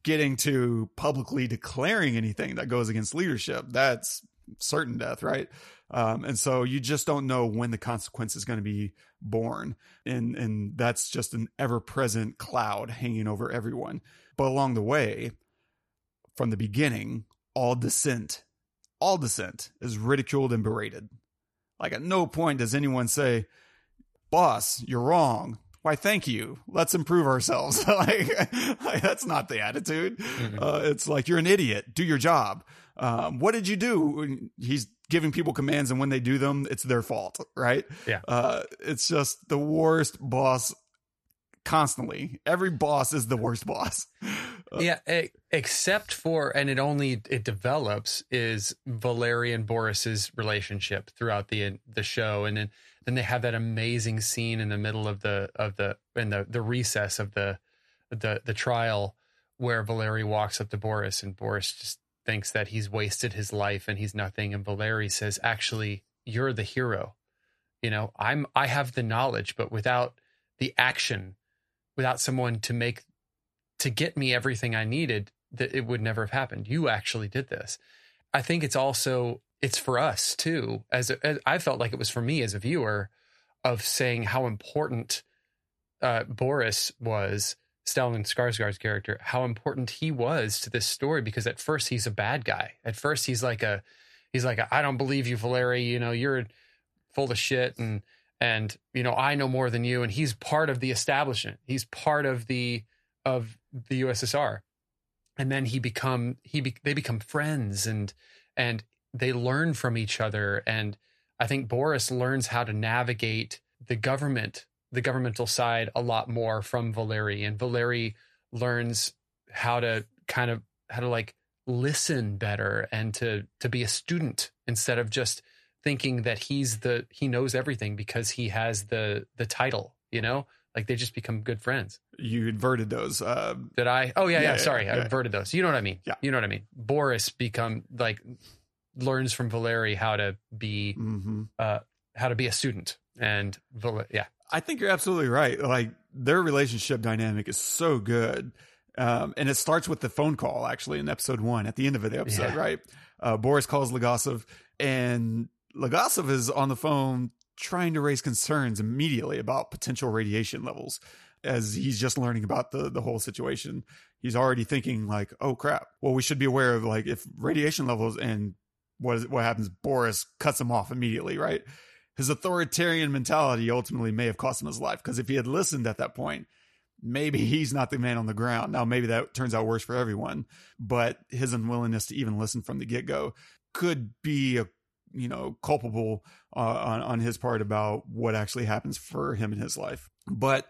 getting to publicly declaring anything that goes against leadership, that's certain death, right? Um, and so you just don't know when the consequence is going to be born. And, and that's just an ever present cloud hanging over everyone. But along the way, from the beginning, all dissent, all dissent is ridiculed and berated. Like at no point does anyone say, boss, you're wrong. Why, thank you. Let's improve ourselves. like, like, that's not the attitude. Mm-hmm. Uh, it's like, you're an idiot. Do your job. Um, what did you do? He's giving people commands, and when they do them, it's their fault, right? Yeah. Uh, it's just the worst boss constantly. Every boss is the worst boss. Uh, yeah, except for and it only it develops is Valeri and Boris's relationship throughout the the show and then then they have that amazing scene in the middle of the of the in the the recess of the the the trial where Valeri walks up to Boris and Boris just thinks that he's wasted his life and he's nothing and Valeri says actually you're the hero. You know, I'm I have the knowledge but without the action without someone to make to get me everything I needed that it would never have happened. You actually did this. I think it's also it's for us too. As, as I felt like it was for me as a viewer of saying how important uh, Boris was, Stellan Skarsgård's character, how important he was to this story. Because at first he's a bad guy. At first he's like a, he's like I don't believe you, Valeri. You know you're full of shit, and and you know I know more than you. And he's part of the establishment. He's part of the of the USSR. And then he become he be, they become friends and and they learn from each other. And I think Boris learns how to navigate the government, the governmental side a lot more from Valeri. And Valeri learns how to kind of how to like listen better and to to be a student instead of just thinking that he's the he knows everything because he has the the title, you know? Like they just become good friends. You inverted those. Uh, Did I? Oh yeah, yeah. yeah sorry, yeah, I inverted those. You know what I mean? Yeah. You know what I mean. Boris become like learns from Valeri how to be mm-hmm. uh, how to be a student, and yeah, I think you're absolutely right. Like their relationship dynamic is so good. Um, and it starts with the phone call actually in episode one at the end of the episode, yeah. right? Uh, Boris calls Legasov and Legasov is on the phone trying to raise concerns immediately about potential radiation levels as he's just learning about the the whole situation. He's already thinking like, "Oh crap! Well, we should be aware of like if radiation levels and what is, what happens. Boris cuts him off immediately, right? His authoritarian mentality ultimately may have cost him his life because if he had listened at that point, maybe he's not the man on the ground. Now, maybe that turns out worse for everyone, but his unwillingness to even listen from the get go could be a you know culpable uh, on on his part about what actually happens for him in his life. But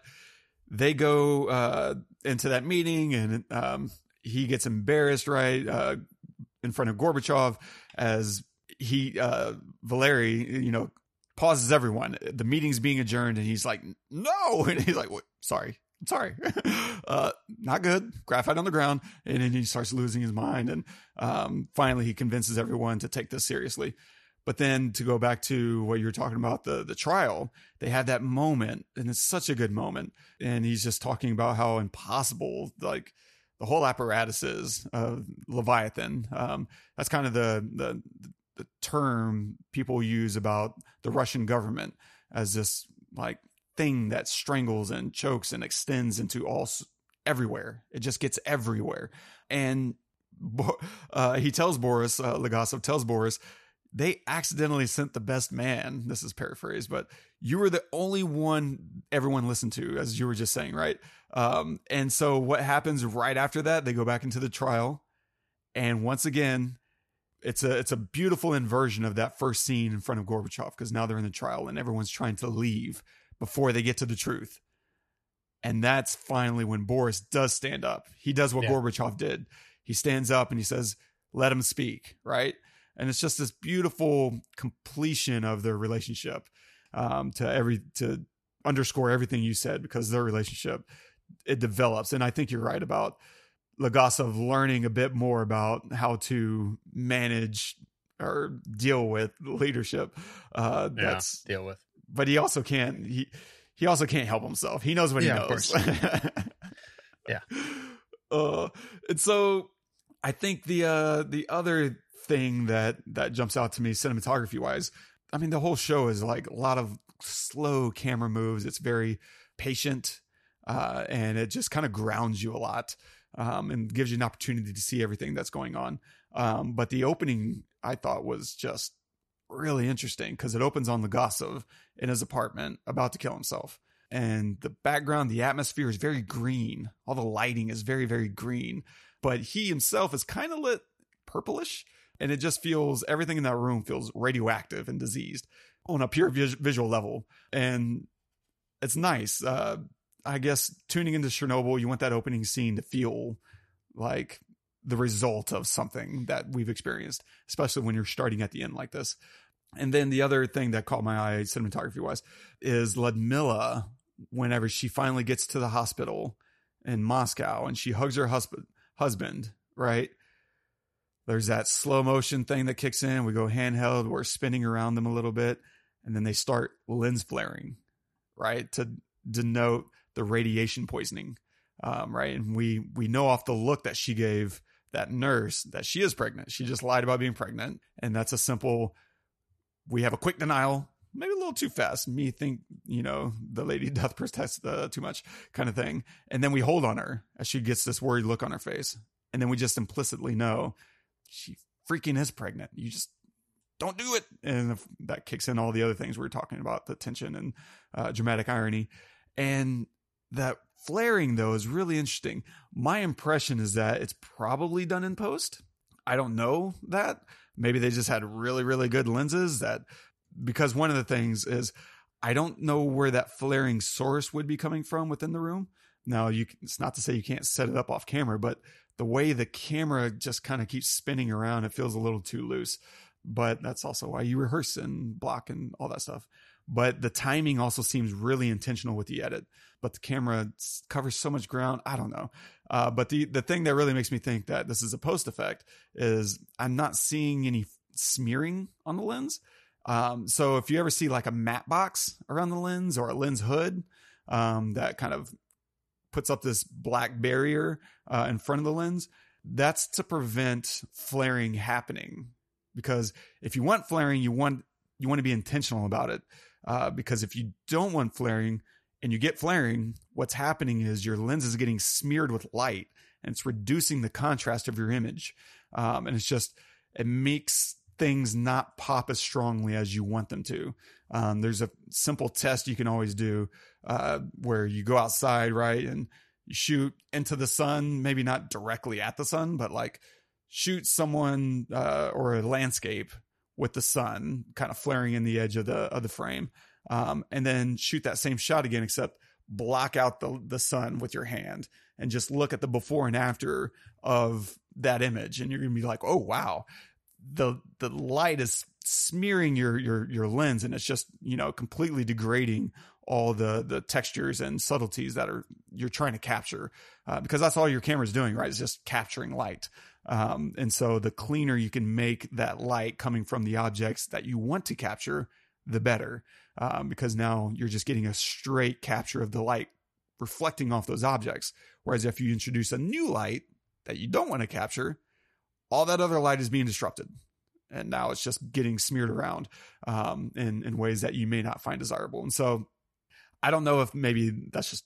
they go uh, into that meeting and um, he gets embarrassed right uh, in front of Gorbachev as he uh, Valeri you know pauses everyone. The meeting's being adjourned and he's like no and he's like sorry sorry, uh, not good. Graphite on the ground, and then he starts losing his mind. And um, finally, he convinces everyone to take this seriously. But then to go back to what you were talking about the the trial, they had that moment, and it's such a good moment. And he's just talking about how impossible like the whole apparatus is of Leviathan. Um, that's kind of the, the the term people use about the Russian government as this like thing that strangles and chokes and extends into all everywhere. It just gets everywhere. And uh, he tells Boris, uh, Legasov tells Boris they accidentally sent the best man. This is paraphrase, but you were the only one everyone listened to, as you were just saying, right? Um, and so what happens right after that? They go back into the trial, and once again, it's a it's a beautiful inversion of that first scene in front of Gorbachev because now they're in the trial and everyone's trying to leave before they get to the truth. And that's finally when Boris does stand up. He does what yeah. Gorbachev did. He stands up and he says, "Let him speak," right? and it's just this beautiful completion of their relationship um, to every to underscore everything you said because their relationship it develops and i think you're right about legasov learning a bit more about how to manage or deal with leadership uh yeah, that's deal with. But he also can't he he also can't help himself. He knows what yeah, he knows. yeah. Uh, and so I think the uh, the other thing that that jumps out to me cinematography wise, I mean, the whole show is like a lot of slow camera moves. It's very patient, uh, and it just kind of grounds you a lot um, and gives you an opportunity to see everything that's going on. Um, but the opening I thought was just really interesting because it opens on the Legasov in his apartment about to kill himself. And the background, the atmosphere is very green. All the lighting is very, very green. But he himself is kind of lit purplish. And it just feels, everything in that room feels radioactive and diseased on a pure vis- visual level. And it's nice. Uh, I guess tuning into Chernobyl, you want that opening scene to feel like the result of something that we've experienced, especially when you're starting at the end like this. And then the other thing that caught my eye cinematography wise is Ludmilla, whenever she finally gets to the hospital in Moscow and she hugs her husband, husband, right? There's that slow motion thing that kicks in. We go handheld, we're spinning around them a little bit, and then they start lens flaring, right? To denote the radiation poisoning. Um, right. And we, we know off the look that she gave that nurse that she is pregnant. She just lied about being pregnant. And that's a simple, we have a quick denial, maybe a little too fast. Me think, you know, the lady doth protest uh, too much kind of thing. And then we hold on her as she gets this worried look on her face. And then we just implicitly know she freaking is pregnant. You just don't do it. And that kicks in all the other things we are talking about the tension and uh, dramatic irony. And that flaring though is really interesting. My impression is that it's probably done in post. I don't know that. Maybe they just had really, really good lenses that because one of the things is I don't know where that flaring source would be coming from within the room. Now, you it's not to say you can't set it up off camera, but the way the camera just kind of keeps spinning around, it feels a little too loose. But that's also why you rehearse and block and all that stuff but the timing also seems really intentional with the edit. But the camera covers so much ground. I don't know. Uh, but the the thing that really makes me think that this is a post effect is I'm not seeing any smearing on the lens. Um, so if you ever see like a matte box around the lens or a lens hood um, that kind of puts up this black barrier uh, in front of the lens, that's to prevent flaring happening. Because if you want flaring, you want you want to be intentional about it. Uh, because if you don't want flaring and you get flaring, what's happening is your lens is getting smeared with light and it's reducing the contrast of your image. Um, and it's just, it makes things not pop as strongly as you want them to. Um, there's a simple test you can always do uh, where you go outside, right? And you shoot into the sun, maybe not directly at the sun, but like shoot someone uh, or a landscape with the sun kind of flaring in the edge of the of the frame, um, and then shoot that same shot again, except block out the the sun with your hand and just look at the before and after of that image, and you're gonna be like, oh wow, the the light is smearing your your your lens, and it's just you know completely degrading all the the textures and subtleties that are you're trying to capture uh, because that's all your camera's doing right? Is just capturing light um, and so the cleaner you can make that light coming from the objects that you want to capture, the better. Um, because now you're just getting a straight capture of the light reflecting off those objects. Whereas if you introduce a new light that you don't want to capture, all that other light is being disrupted. And now it's just getting smeared around um, in, in ways that you may not find desirable. And so I don't know if maybe that's just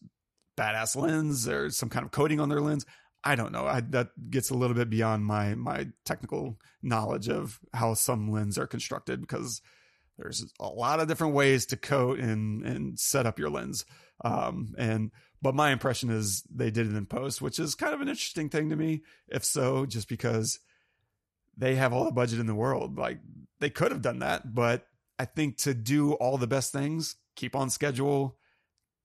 badass lens or some kind of coating on their lens. I don't know. I, that gets a little bit beyond my my technical knowledge of how some lenses are constructed because there's a lot of different ways to coat and and set up your lens. Um, and but my impression is they did it in post, which is kind of an interesting thing to me. If so, just because they have all the budget in the world, like they could have done that, but I think to do all the best things, keep on schedule,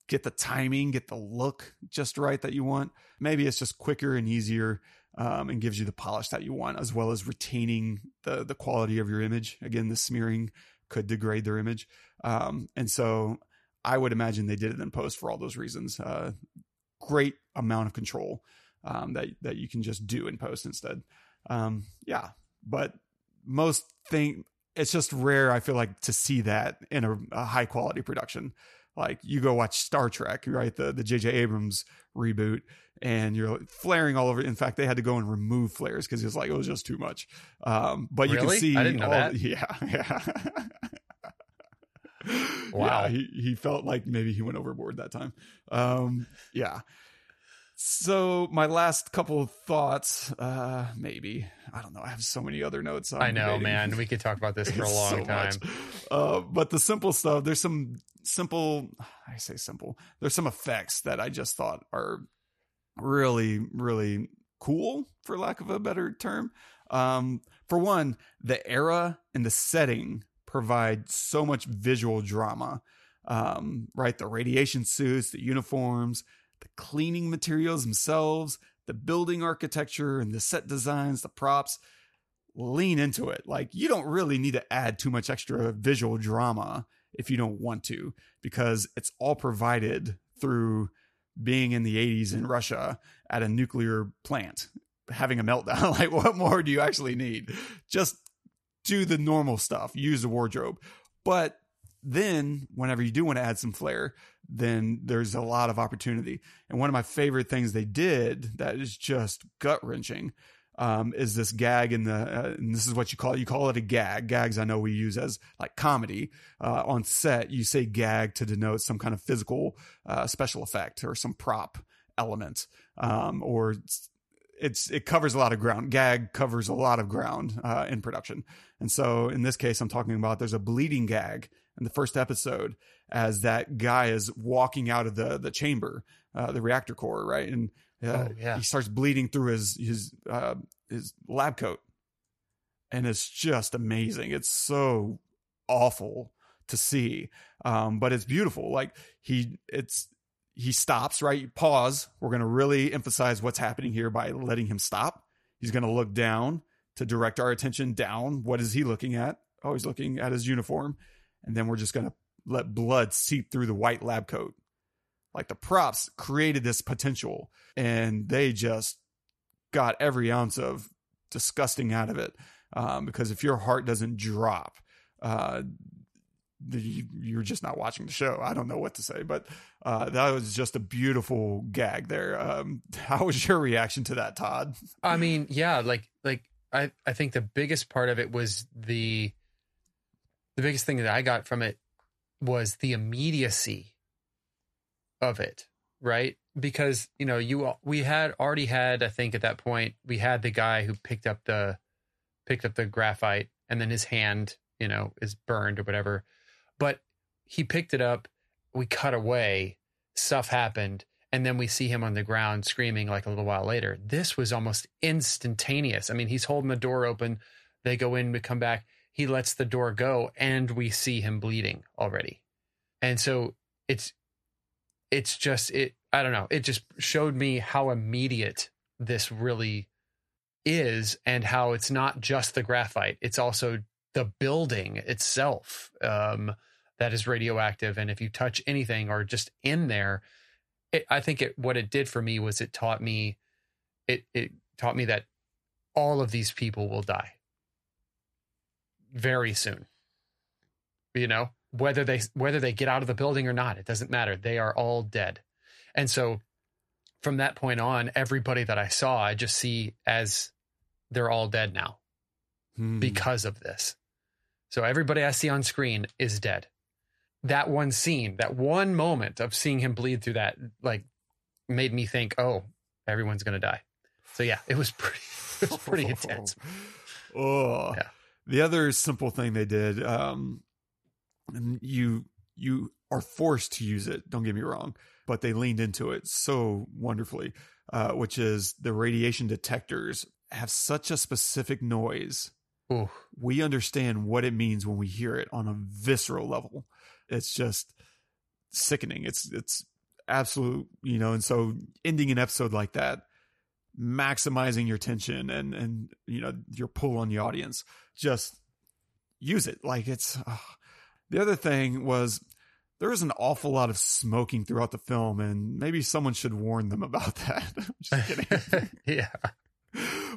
get the timing, get the look just right that you want. Maybe it's just quicker and easier um, and gives you the polish that you want, as well as retaining the the quality of your image. Again, the smearing could degrade their image, um, and so I would imagine they did it in post for all those reasons. Uh, great amount of control um, that that you can just do in post instead. Um, yeah, but most thing it's just rare. I feel like to see that in a, a high quality production like you go watch Star Trek, right? The the J.J. Abrams reboot, and you're flaring all over. In fact, they had to go and remove flares because it was like it was just too much. Um, but you can see, I didn't know all- that. Yeah, yeah. Wow. Yeah, he he felt like maybe he went overboard that time. Um, yeah. So my last couple of thoughts, uh, maybe I don't know. I have so many other notes. I'm I know, debating. man. We could talk about this for a long so time. Uh, but the simple stuff, there's some simple, I say simple, there's some effects that I just thought are really, really cool, for lack of a better term. Um, for one, the era and the setting provide so much visual drama. Um, right? The radiation suits, the uniforms, the cleaning materials themselves, the building architecture and the set designs, the props lean into it. Like you don't really need to add too much extra visual drama if you don't want to, because it's all provided through being in the 80s in Russia at a nuclear plant, having a meltdown. like, what more do you actually need? Just do the normal stuff, use the wardrobe. But then, whenever you do want to add some flair, then there's a lot of opportunity. And one of my favorite things they did that is just gut wrenching um, is this gag in the, uh, and this is what you call it. You call it a gag. Gags I know we use as like comedy. Uh, on set, you say gag to denote some kind of physical uh, special effect or some prop element, um, or it's, it covers a lot of ground. Gag covers a lot of ground uh, in production, and so in this case, I'm talking about there's a bleeding gag in the first episode as that guy is walking out of the the chamber, uh, the reactor core, right, and uh, Oh, yeah. he starts bleeding through his his uh, his lab coat, and it's just amazing. It's so awful to see, um, but it's beautiful. Like he, it's he stops right. Pause. We're going to really emphasize what's happening here by letting him stop. He's going to look down to direct our attention down. What is he looking at? Oh, he's looking at his uniform, and then we're just going to let blood seep through the white lab coat. Like the props created this potential, and they just got every ounce of disgusting out of it. Um, because if your heart doesn't drop, uh, the, you, you're just not watching the show. I don't know what to say, but uh, that was just a beautiful gag there. Um, how was your reaction to that, Todd? I mean, yeah, like like I I think the biggest part of it was the the biggest thing that I got from it was the immediacy of it, right? Because, you know, you we had already had I think at that point we had the guy who picked up the picked up the graphite and then his hand, you know, is burned or whatever. But he picked it up, we cut away, stuff happened, and then we see him on the ground screaming like a little while later. This was almost instantaneous. I mean, he's holding the door open, they go in, we come back, he lets the door go, and we see him bleeding already. And so it's it's just it I don't know, it just showed me how immediate this really is and how it's not just the graphite, it's also the building itself um, that is radioactive. And if you touch anything or just in there, it, I think it what it did for me was it taught me it it taught me that all of these people will die very soon. You know, whether they whether they get out of the building or not, it doesn't matter. They are all dead. And so from that point on, everybody that I saw, I just see as they're all dead now Hmm. because of this. So everybody I see on screen is dead. That one scene, that one moment of seeing him bleed through that, like, made me think, oh, everyone's gonna die. So yeah, it was pretty, it was pretty intense. Oh, Yeah. The other simple thing they did, um, and you you are forced to use it. Don't get me wrong, but they leaned into it so wonderfully, uh, which is the radiation detectors have such a specific noise. Ooh, We understand what it means when we hear it on a visceral level. It's just sickening. It's it's absolute, you know. And so, ending an episode like that maximizing your tension and and you know your pull on the audience just use it like it's uh. the other thing was there was an awful lot of smoking throughout the film and maybe someone should warn them about that just kidding yeah,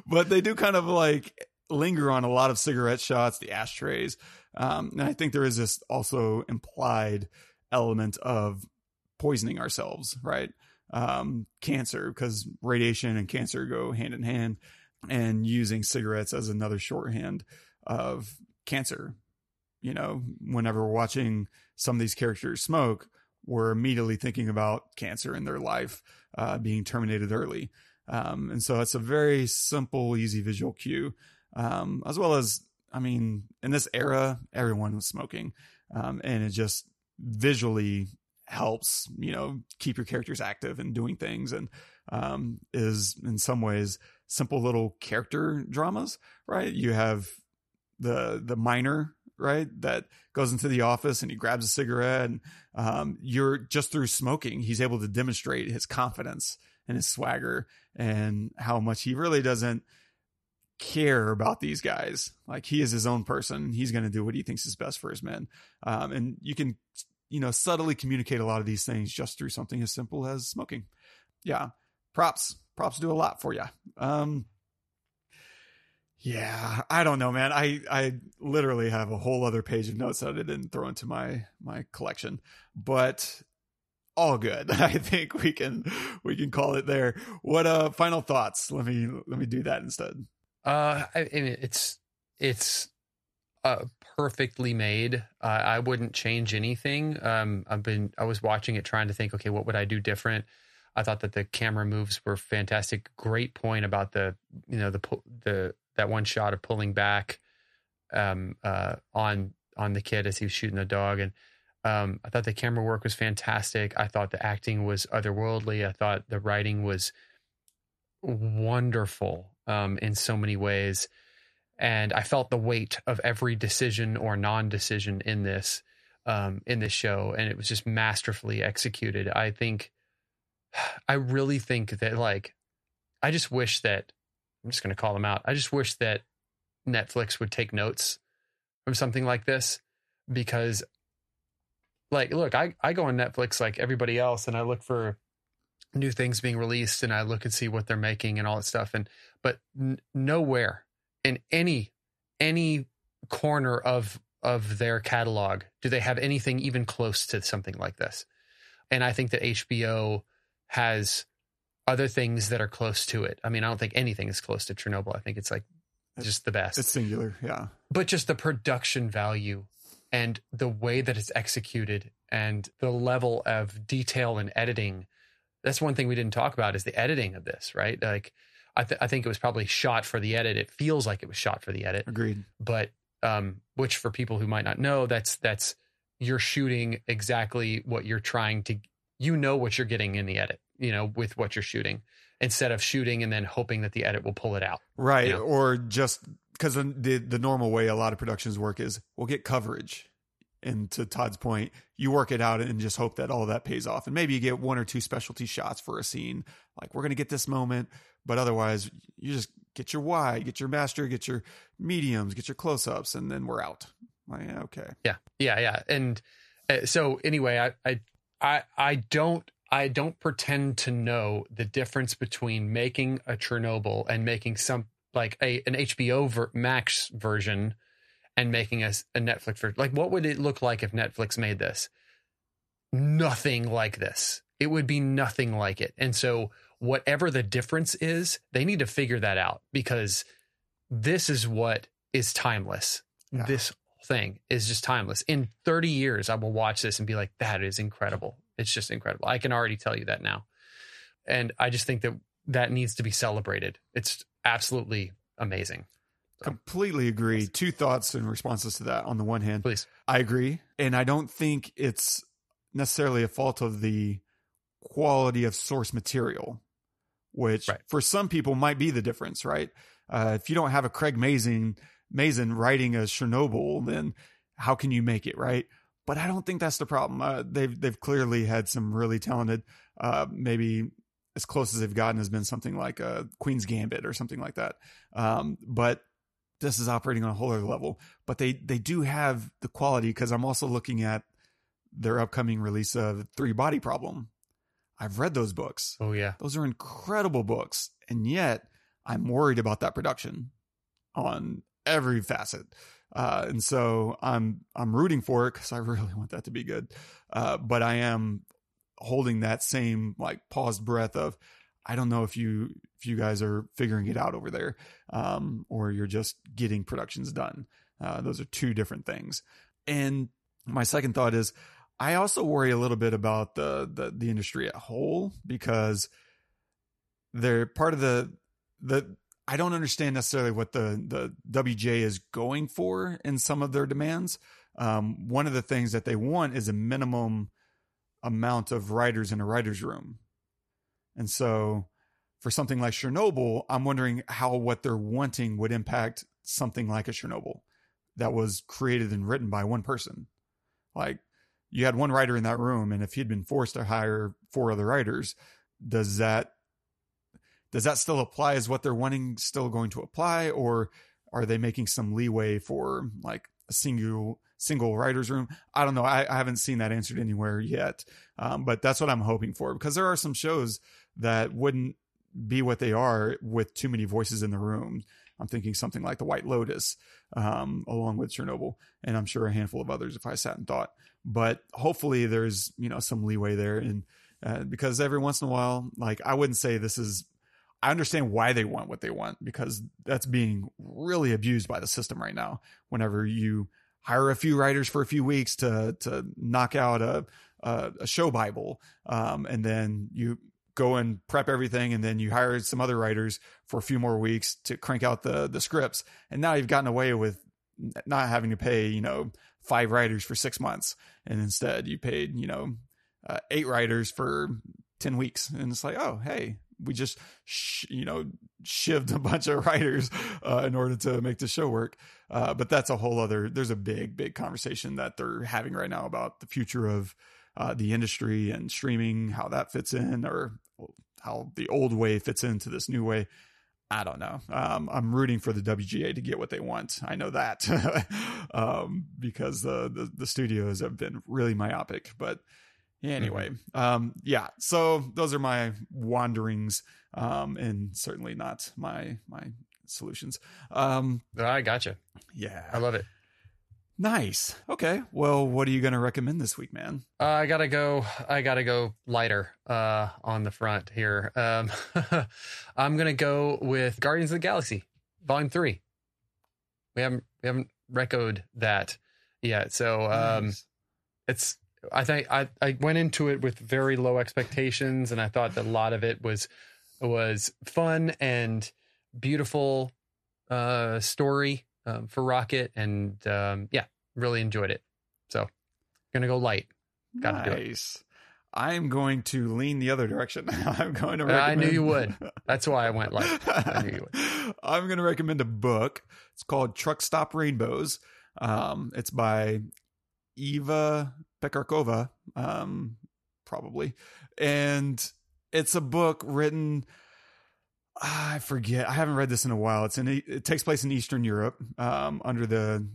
but they do kind of like linger on a lot of cigarette shots, the ashtrays. Um, and I think there is this also implied element of poisoning ourselves, right? um, cancer because radiation and cancer go hand in hand, and using cigarettes as another shorthand of cancer. You know, whenever we're watching some of these characters smoke, we're immediately thinking about cancer in their life uh, being terminated early. Um, and so it's a very simple, easy visual cue, um, as well as, I mean, in this era, everyone was smoking, um, and it just visually helps, you know, keep your characters active and doing things, and um, is in some ways simple little character dramas, right? You have the the miner right that goes into the office and he grabs a cigarette and um, you're just through smoking he's able to demonstrate his confidence and his swagger and how much he really doesn't care about these guys. Like he is his own person. He's going to do what he thinks is best for his men. Um, and you can you know subtly communicate a lot of these things just through something as simple as smoking. Yeah props. Props do a lot for you um yeah, I don't know, man. I I literally have a whole other page of notes that I didn't throw into my my collection, but all good. I think we can we can call it there. What uh final thoughts? Let me let me do that instead. Uh, I, it's it's uh perfectly made. Uh, I wouldn't change anything. Um, I've been I was watching it trying to think, okay, what would I do different? I thought that the camera moves were fantastic. Great point about the you know the the that one shot of pulling back um, uh, on on the kid as he was shooting the dog, and um, I thought the camera work was fantastic. I thought the acting was otherworldly. I thought the writing was wonderful um, in so many ways, and I felt the weight of every decision or non-decision in this um, in this show, and it was just masterfully executed. I think, I really think that like, I just wish that I'm just going to call them out. I just wish that Netflix would take notes from something like this because like look, I I go on Netflix like everybody else and I look for new things being released and I look and see what they're making and all that stuff and but n- nowhere in any any corner of of their catalog do they have anything even close to something like this. And I think that HBO has other things that are close to it. I mean, I don't think anything is close to Chernobyl. I think it's like just the best. It's singular, yeah. But just the production value and the way that it's executed and the level of detail and editing. That's one thing we didn't talk about is the editing of this, right? Like I, th- I think it was probably shot for the edit. It feels like it was shot for the edit. Agreed. But um, which for people who might not know, that's that's you're shooting exactly what you're trying to you know what you're getting in the edit you know, with what you're shooting instead of shooting and then hoping that the edit will pull it out. Right. You know? Or just because the, the normal way a lot of productions work is we'll get coverage. And to Todd's point, you work it out and just hope that all that pays off. And maybe you get one or two specialty shots for a scene. Like we're going to get this moment, but otherwise you just get your wide, get your master, get your mediums, get your close ups, and then we're out. Like, okay. Yeah. Yeah. Yeah. And uh, so anyway, I, I, I, I don't I don't pretend to know the difference between making a Chernobyl and making some like a an HBO ver- Max version and making a, a Netflix version. Like, what would it look like if Netflix made this? Nothing like this. It would be nothing like it. And so, whatever the difference is, they need to figure that out because this is what is timeless. Yeah. This thing is just timeless. In 30 years, I will watch this and be like, that is incredible. It's just incredible. I can already tell you that now. And I just think that that needs to be celebrated. It's absolutely amazing. So. Completely agree. Two thoughts in responses to that. On the one hand, please. I agree. And I don't think it's necessarily a fault of the quality of source material, which right. for some people might be the difference, right? Uh, if you don't have a Craig Mazin, Mazin writing a Chernobyl, then how can you make it, right? But I don't think that's the problem. Uh, they've they've clearly had some really talented. Uh, maybe as close as they've gotten has been something like uh, Queen's Gambit or something like that. Um, but this is operating on a whole other level. But they they do have the quality because I'm also looking at their upcoming release of Three Body Problem. I've read those books. Oh yeah, those are incredible books, and yet I'm worried about that production on every facet. Uh, and so I'm I'm rooting for it because I really want that to be good. Uh, but I am holding that same like paused breath of I don't know if you if you guys are figuring it out over there, um, or you're just getting productions done. Uh, those are two different things. And my second thought is, I also worry a little bit about the the, the industry at whole because they're part of the the. I don't understand necessarily what the the WGA is going for in some of their demands. Um, one of the things that they want is a minimum amount of writers in a writer's room. And so for something like Chernobyl, I'm wondering how what they're wanting would impact something like a Chernobyl that was created and written by one person. Like you had one writer in that room, and if he'd been forced to hire four other writers, does that does that still apply Is what they're wanting still going to apply, or are they making some leeway for like a single single writers room. I don't know. I, I haven't seen that answered anywhere yet, um, but that's what I'm hoping for because there are some shows that wouldn't be what they are with too many voices in the room. I'm thinking something like The White Lotus, um, along with Chernobyl, and I'm sure a handful of others if I sat and thought. But hopefully, there's you know some leeway there, and uh, because every once in a while, like I wouldn't say this is I understand why they want what they want because that's being really abused by the system right now. Whenever you hire a few writers for a few weeks to to knock out a a, a show bible, um, and then you go and prep everything, and then you hire some other writers for a few more weeks to crank out the the scripts, and now you've gotten away with not having to pay you know five writers for six months, and instead you paid you know uh, eight writers for 10 weeks. And it's like oh hey we just sh- you know shivved a bunch of writers uh, in order to make the show work uh, but that's a whole other there's a big big conversation that they're having right now about the future of uh, the industry and streaming how that fits in or how the old way fits into this new way I don't know. Um, I'm rooting for the WGA to get what they want. I know that um, because the, the, the studios have been really myopic. But Anyway, mm-hmm. um, yeah. So those are my wanderings, um, and certainly not my my solutions. Um, I gotcha. Yeah, I love it. Nice. Okay. Well, what are you going to recommend this week, man? Uh, I gotta go. I gotta go lighter uh, on the front here. Um, I'm gonna go with Guardians of the Galaxy Volume Three. We haven't we haven't recorded that yet, so um, nice. it's I think I, I went into it with very low expectations, and I thought that a lot of it was was fun and beautiful uh, story um, for Rocket, and um, yeah, really enjoyed it. So, gonna go light. Got to nice. do it. I'm going to lean the other direction. I'm going to. Recommend... I knew you would. That's why I went light. I knew you would. I'm going to recommend a book. It's called Truck Stop Rainbows. Um, it's by Eva Pekarkova, um, probably. And it's a book written. I forget. I haven't read this in a while. It's in. It takes place in Eastern Europe, um, under the.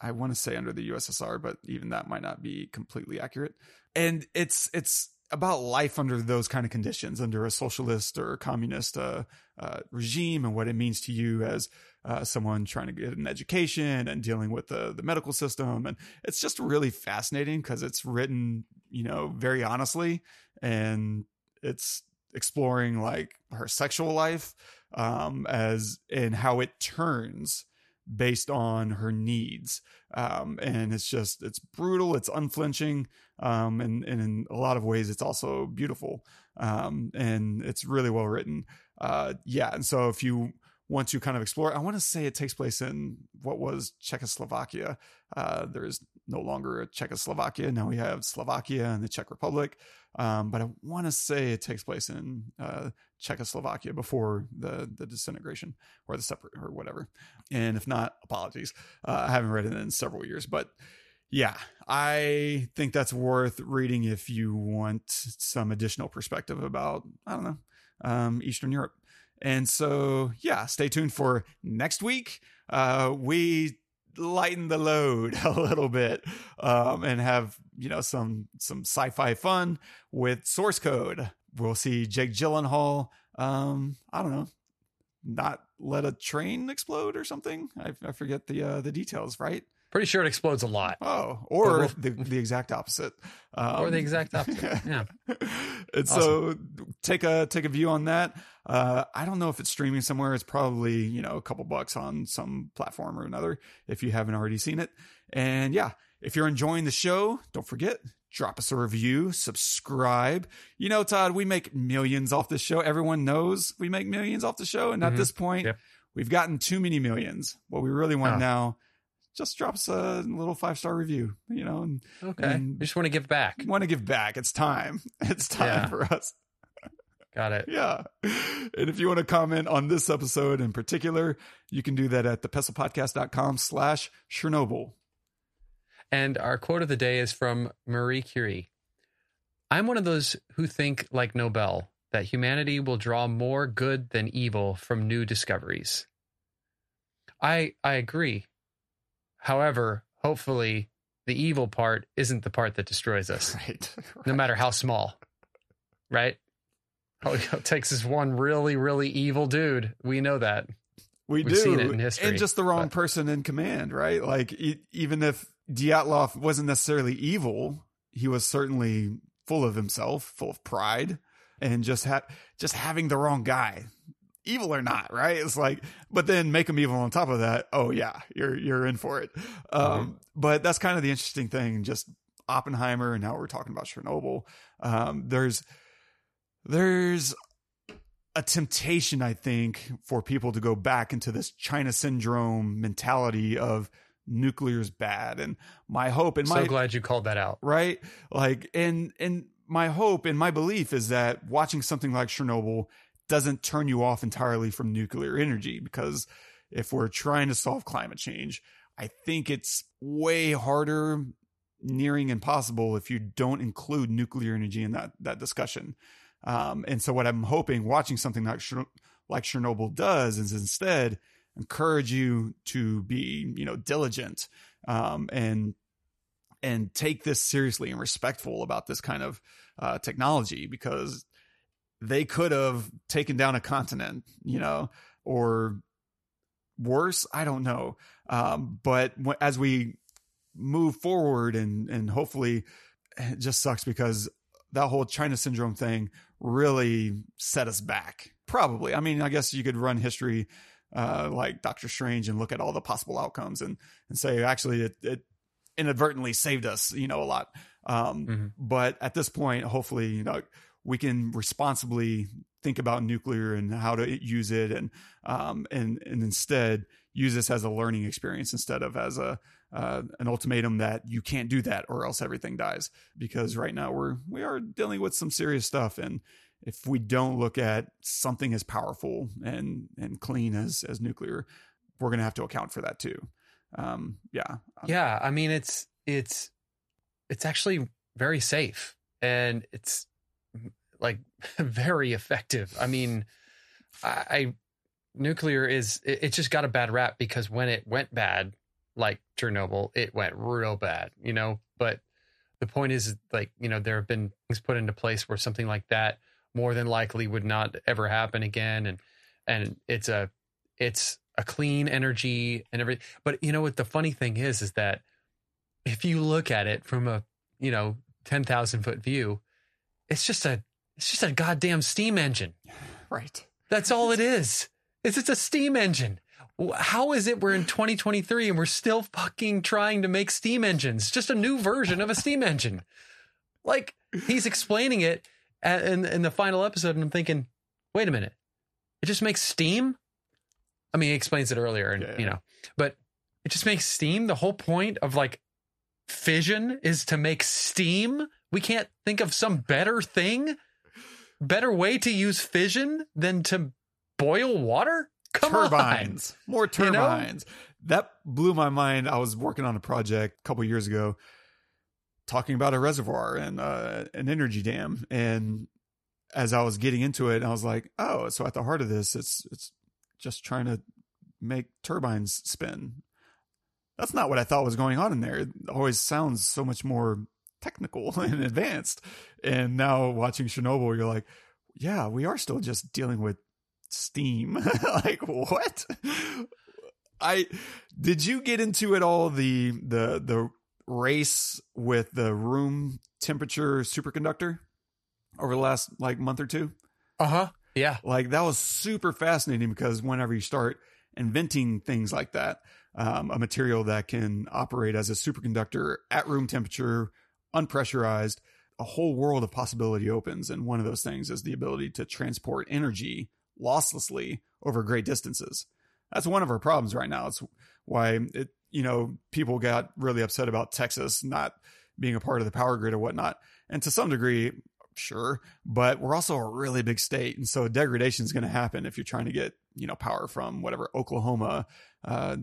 I want to say under the USSR, but even that might not be completely accurate. And it's it's about life under those kind of conditions, under a socialist or communist uh, uh, regime, and what it means to you as uh, someone trying to get an education and dealing with the the medical system, and it's just really fascinating because it's written, you know, very honestly, and it's exploring like her sexual life um, as and how it turns based on her needs. Um, and it's just, it's brutal, it's unflinching. Um, and, and in a lot of ways, it's also beautiful. Um, and it's really well written. Uh, yeah. And so if you want you kind of explore, I want to say it takes place in what was Czechoslovakia. Uh, there is no longer a Czechoslovakia. Now we have Slovakia and the Czech Republic. Um, but I want to say it takes place in uh, Czechoslovakia before the the disintegration or the separate or whatever. And if not, apologies. Uh, I haven't read it in several years, but yeah, I think that's worth reading if you want some additional perspective about I don't know um, Eastern Europe. And so yeah, stay tuned for next week. Uh, we lighten the load a little bit um, and have you know some some sci-fi fun with source code. We'll see jake gyllenhaal um i don't know not let a train explode or something? I, I forget the uh the details right Pretty sure it explodes a lot. Oh, or we'll- the, the exact opposite. Um, or the exact opposite. Yeah. and so take a take a view on that. Uh, I don't know if it's streaming somewhere. It's probably you know a couple bucks on some platform or another if you haven't already seen it. And yeah, if you're enjoying the show, don't forget drop us a review, subscribe. You know, Todd, we make millions off this show. Everyone knows we make millions off the show, and at Mhm. this point, Yep. we've gotten too many millions. What we really want Oh. now. Just drop us a little five star review, you know, and Okay. And- we just want to give back. want to give back. It's time. It's time Yeah. for us. Got it. Yeah. And if you want to comment on this episode in particular, you can do that at thepestlepodcast.com slash Chernobyl. And our quote of the day is from Marie Curie. I'm one of those who think, like Nobel, that humanity will draw more good than evil from new discoveries. I I agree. However, hopefully the evil part isn't the part that destroys us, Right. no matter how small. Right? All it takes is one really, really evil dude. We know that. We We've do. seen it in history, and just the wrong but- person in command, right? Like e- even if Dyatlov wasn't necessarily evil, he was certainly full of himself, full of pride, and just ha- just having the wrong guy, evil or not, right? It's like, but then make them evil on top of that. Oh yeah, you're you're in for it. Um, Mm-hmm. But that's kind of the interesting thing. Just Oppenheimer, and now we're talking about Chernobyl. Um, there's there's a temptation, I think, for people to go back into this China syndrome mentality of nuclear is bad. And my hope and my So glad you called that out. right, like, and and my hope and my belief is that watching something like Chernobyl doesn't turn you off entirely from nuclear energy because if we're trying to solve climate change, I think it's way harder, nearing impossible if you don't include nuclear energy in that that discussion. Um, and so, what I'm hoping watching something like like Chernobyl does is instead encourage you to be, you know, diligent um, and and take this seriously and respectful about this kind of uh, technology because they could have taken down a continent, you know, or worse. I don't know. Um, but w- as we move forward and and hopefully, it just sucks because that whole China syndrome thing really set us back. Probably. I mean, I guess you could run history uh, like Doctor Strange and look at all the possible outcomes and and say actually it, it inadvertently saved us, you know, a lot. Um, Mhm. But at this point, hopefully, you know, we can responsibly think about nuclear and how to use it, and um, and and instead use this as a learning experience instead of as a uh, an ultimatum that you can't do that or else everything dies. Because right now we're we are dealing with some serious stuff, and if we don't look at something as powerful and and clean as as nuclear, we're going to have to account for that too. Um, yeah, Yeah, I mean it's it's it's actually very safe and it's like very effective. I mean, I, I nuclear is it, it just got a bad rap because when it went bad, like Chernobyl, it went real bad, you know. But the point is, like you know, there have been things put into place where something like that more than likely would not ever happen again, and and it's a it's a clean energy and everything. But you know what the funny thing is is that if you look at it from a you know ten thousand foot view, it's just a it's just a goddamn steam engine. right. That's all it is. It's it's a steam engine. How is it we're in 2023 and we're still fucking trying to make steam engines? Just a new version of a steam engine. Like he's explaining it in in the final episode, and I'm thinking, wait a minute, it just makes steam. I mean, he explains it earlier, and Yeah, you know, but it just makes steam. The whole point of like fission is to make steam. We can't think of some better thing, better way to use fission than to boil water. Come turbines, more You know? turbines. That blew my mind. I was working on a project a couple years ago, talking about a reservoir and uh, an energy dam, and as I was getting into it, I was like, "Oh, so at the heart of this, it's it's just trying to make turbines spin." That's not what I thought was going on in there. It always sounds so much more technical and advanced. And now watching Chernobyl, you're like, yeah, we are still just dealing with steam. like what? I did you get into it all the the the race with the room temperature superconductor over the last like month or two? Uh huh. Yeah. Like that was super fascinating because whenever you start inventing things like that, um, a material that can operate as a superconductor at room temperature, unpressurized, a whole world of possibility opens. And one of those things is the ability to transport energy losslessly over great distances. That's one of our problems right now. It's why it, you know, people got really upset about Texas not being a part of the power grid or whatnot. And to some degree, sure, but we're also a really big state. And so degradation is going to happen if you're trying to get, you know, power from whatever Oklahoma, uh,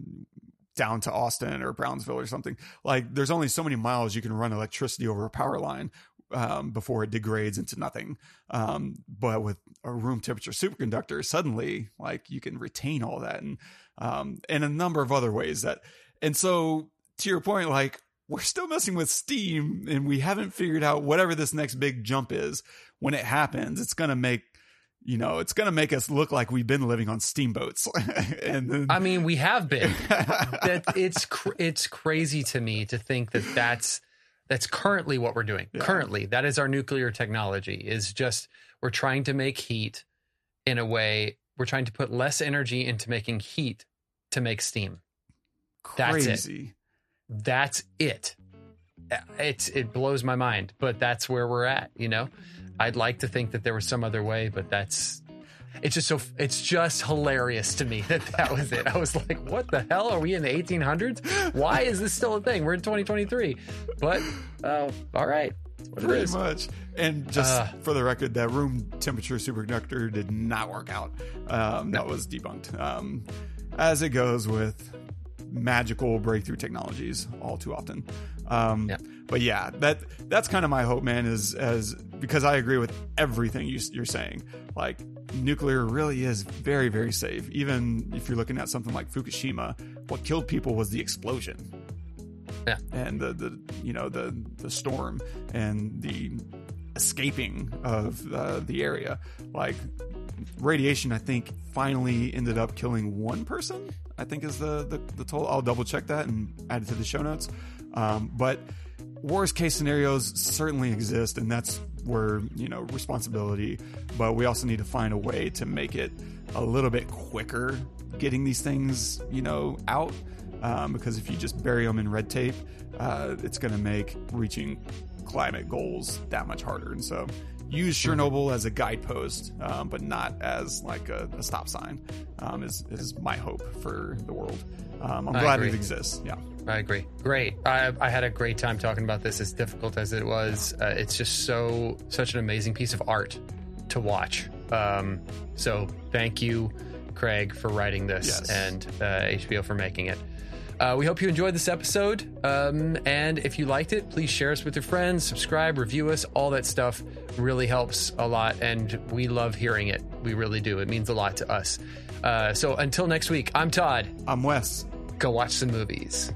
down to Austin or Brownsville or something. Like there's only so many miles you can run electricity over a power line um, before it degrades into nothing. Um, but with a room temperature superconductor, suddenly like you can retain all that and um, and a number of other ways that. And so to your point, like we're still messing with steam and we haven't figured out whatever this next big jump is. When it happens, it's going to make you know, it's going to make us look like we've been living on steamboats. and then, I mean, we have been. that it's cr- it's crazy to me to think that that's that's currently what we're doing. Yeah. Currently, that is our nuclear technology. Is just we're trying to make heat in a way. We're trying to put less energy into making heat to make steam. Crazy. That's it. That's it. It's it blows my mind, but that's where we're at. You know, I'd like to think that there was some other way, but that's it's just so it's just hilarious to me that that was it. I was like, what the hell are we in the 1800s? Why is this still a thing? We're in 2023. But uh, all right. Pretty much. And just uh, for the record, that room temperature superconductor did not work out. Um. That was debunked. Um, as it goes with magical breakthrough technologies all too often. Um, yeah. But yeah, that that's kind of my hope, man. Is as because I agree with everything you, you're saying. Like nuclear really is very very safe. Even if you're looking at something like Fukushima, what killed people was the explosion. Yeah. And the the you know the the storm and the escaping of uh, the area. Like radiation, I think finally ended up killing one person. I think is the the, the total. I'll double check that and add it to the show notes. Um, but worst case scenarios certainly exist, and that's where you know responsibility. But we also need to find a way to make it a little bit quicker getting these things you know out. Um, because if you just bury them in red tape, uh, it's going to make reaching climate goals that much harder. And so use Chernobyl as a guidepost, um, but not as like a, a stop sign. Um, is is my hope for the world. Um, I'm I glad agree. it exists. Yeah, I agree. Great. I, I had a great time talking about this. As difficult as it was, uh, it's just so such an amazing piece of art to watch. Um, so thank you, Craig, for writing this, yes. and uh, HBO for making it. Uh, we hope you enjoyed this episode. Um, and if you liked it, please share us with your friends, subscribe, review us. All that stuff really helps a lot. And we love hearing it. We really do. It means a lot to us. Uh, so until next week, I'm Todd. I'm Wes. Go watch some movies.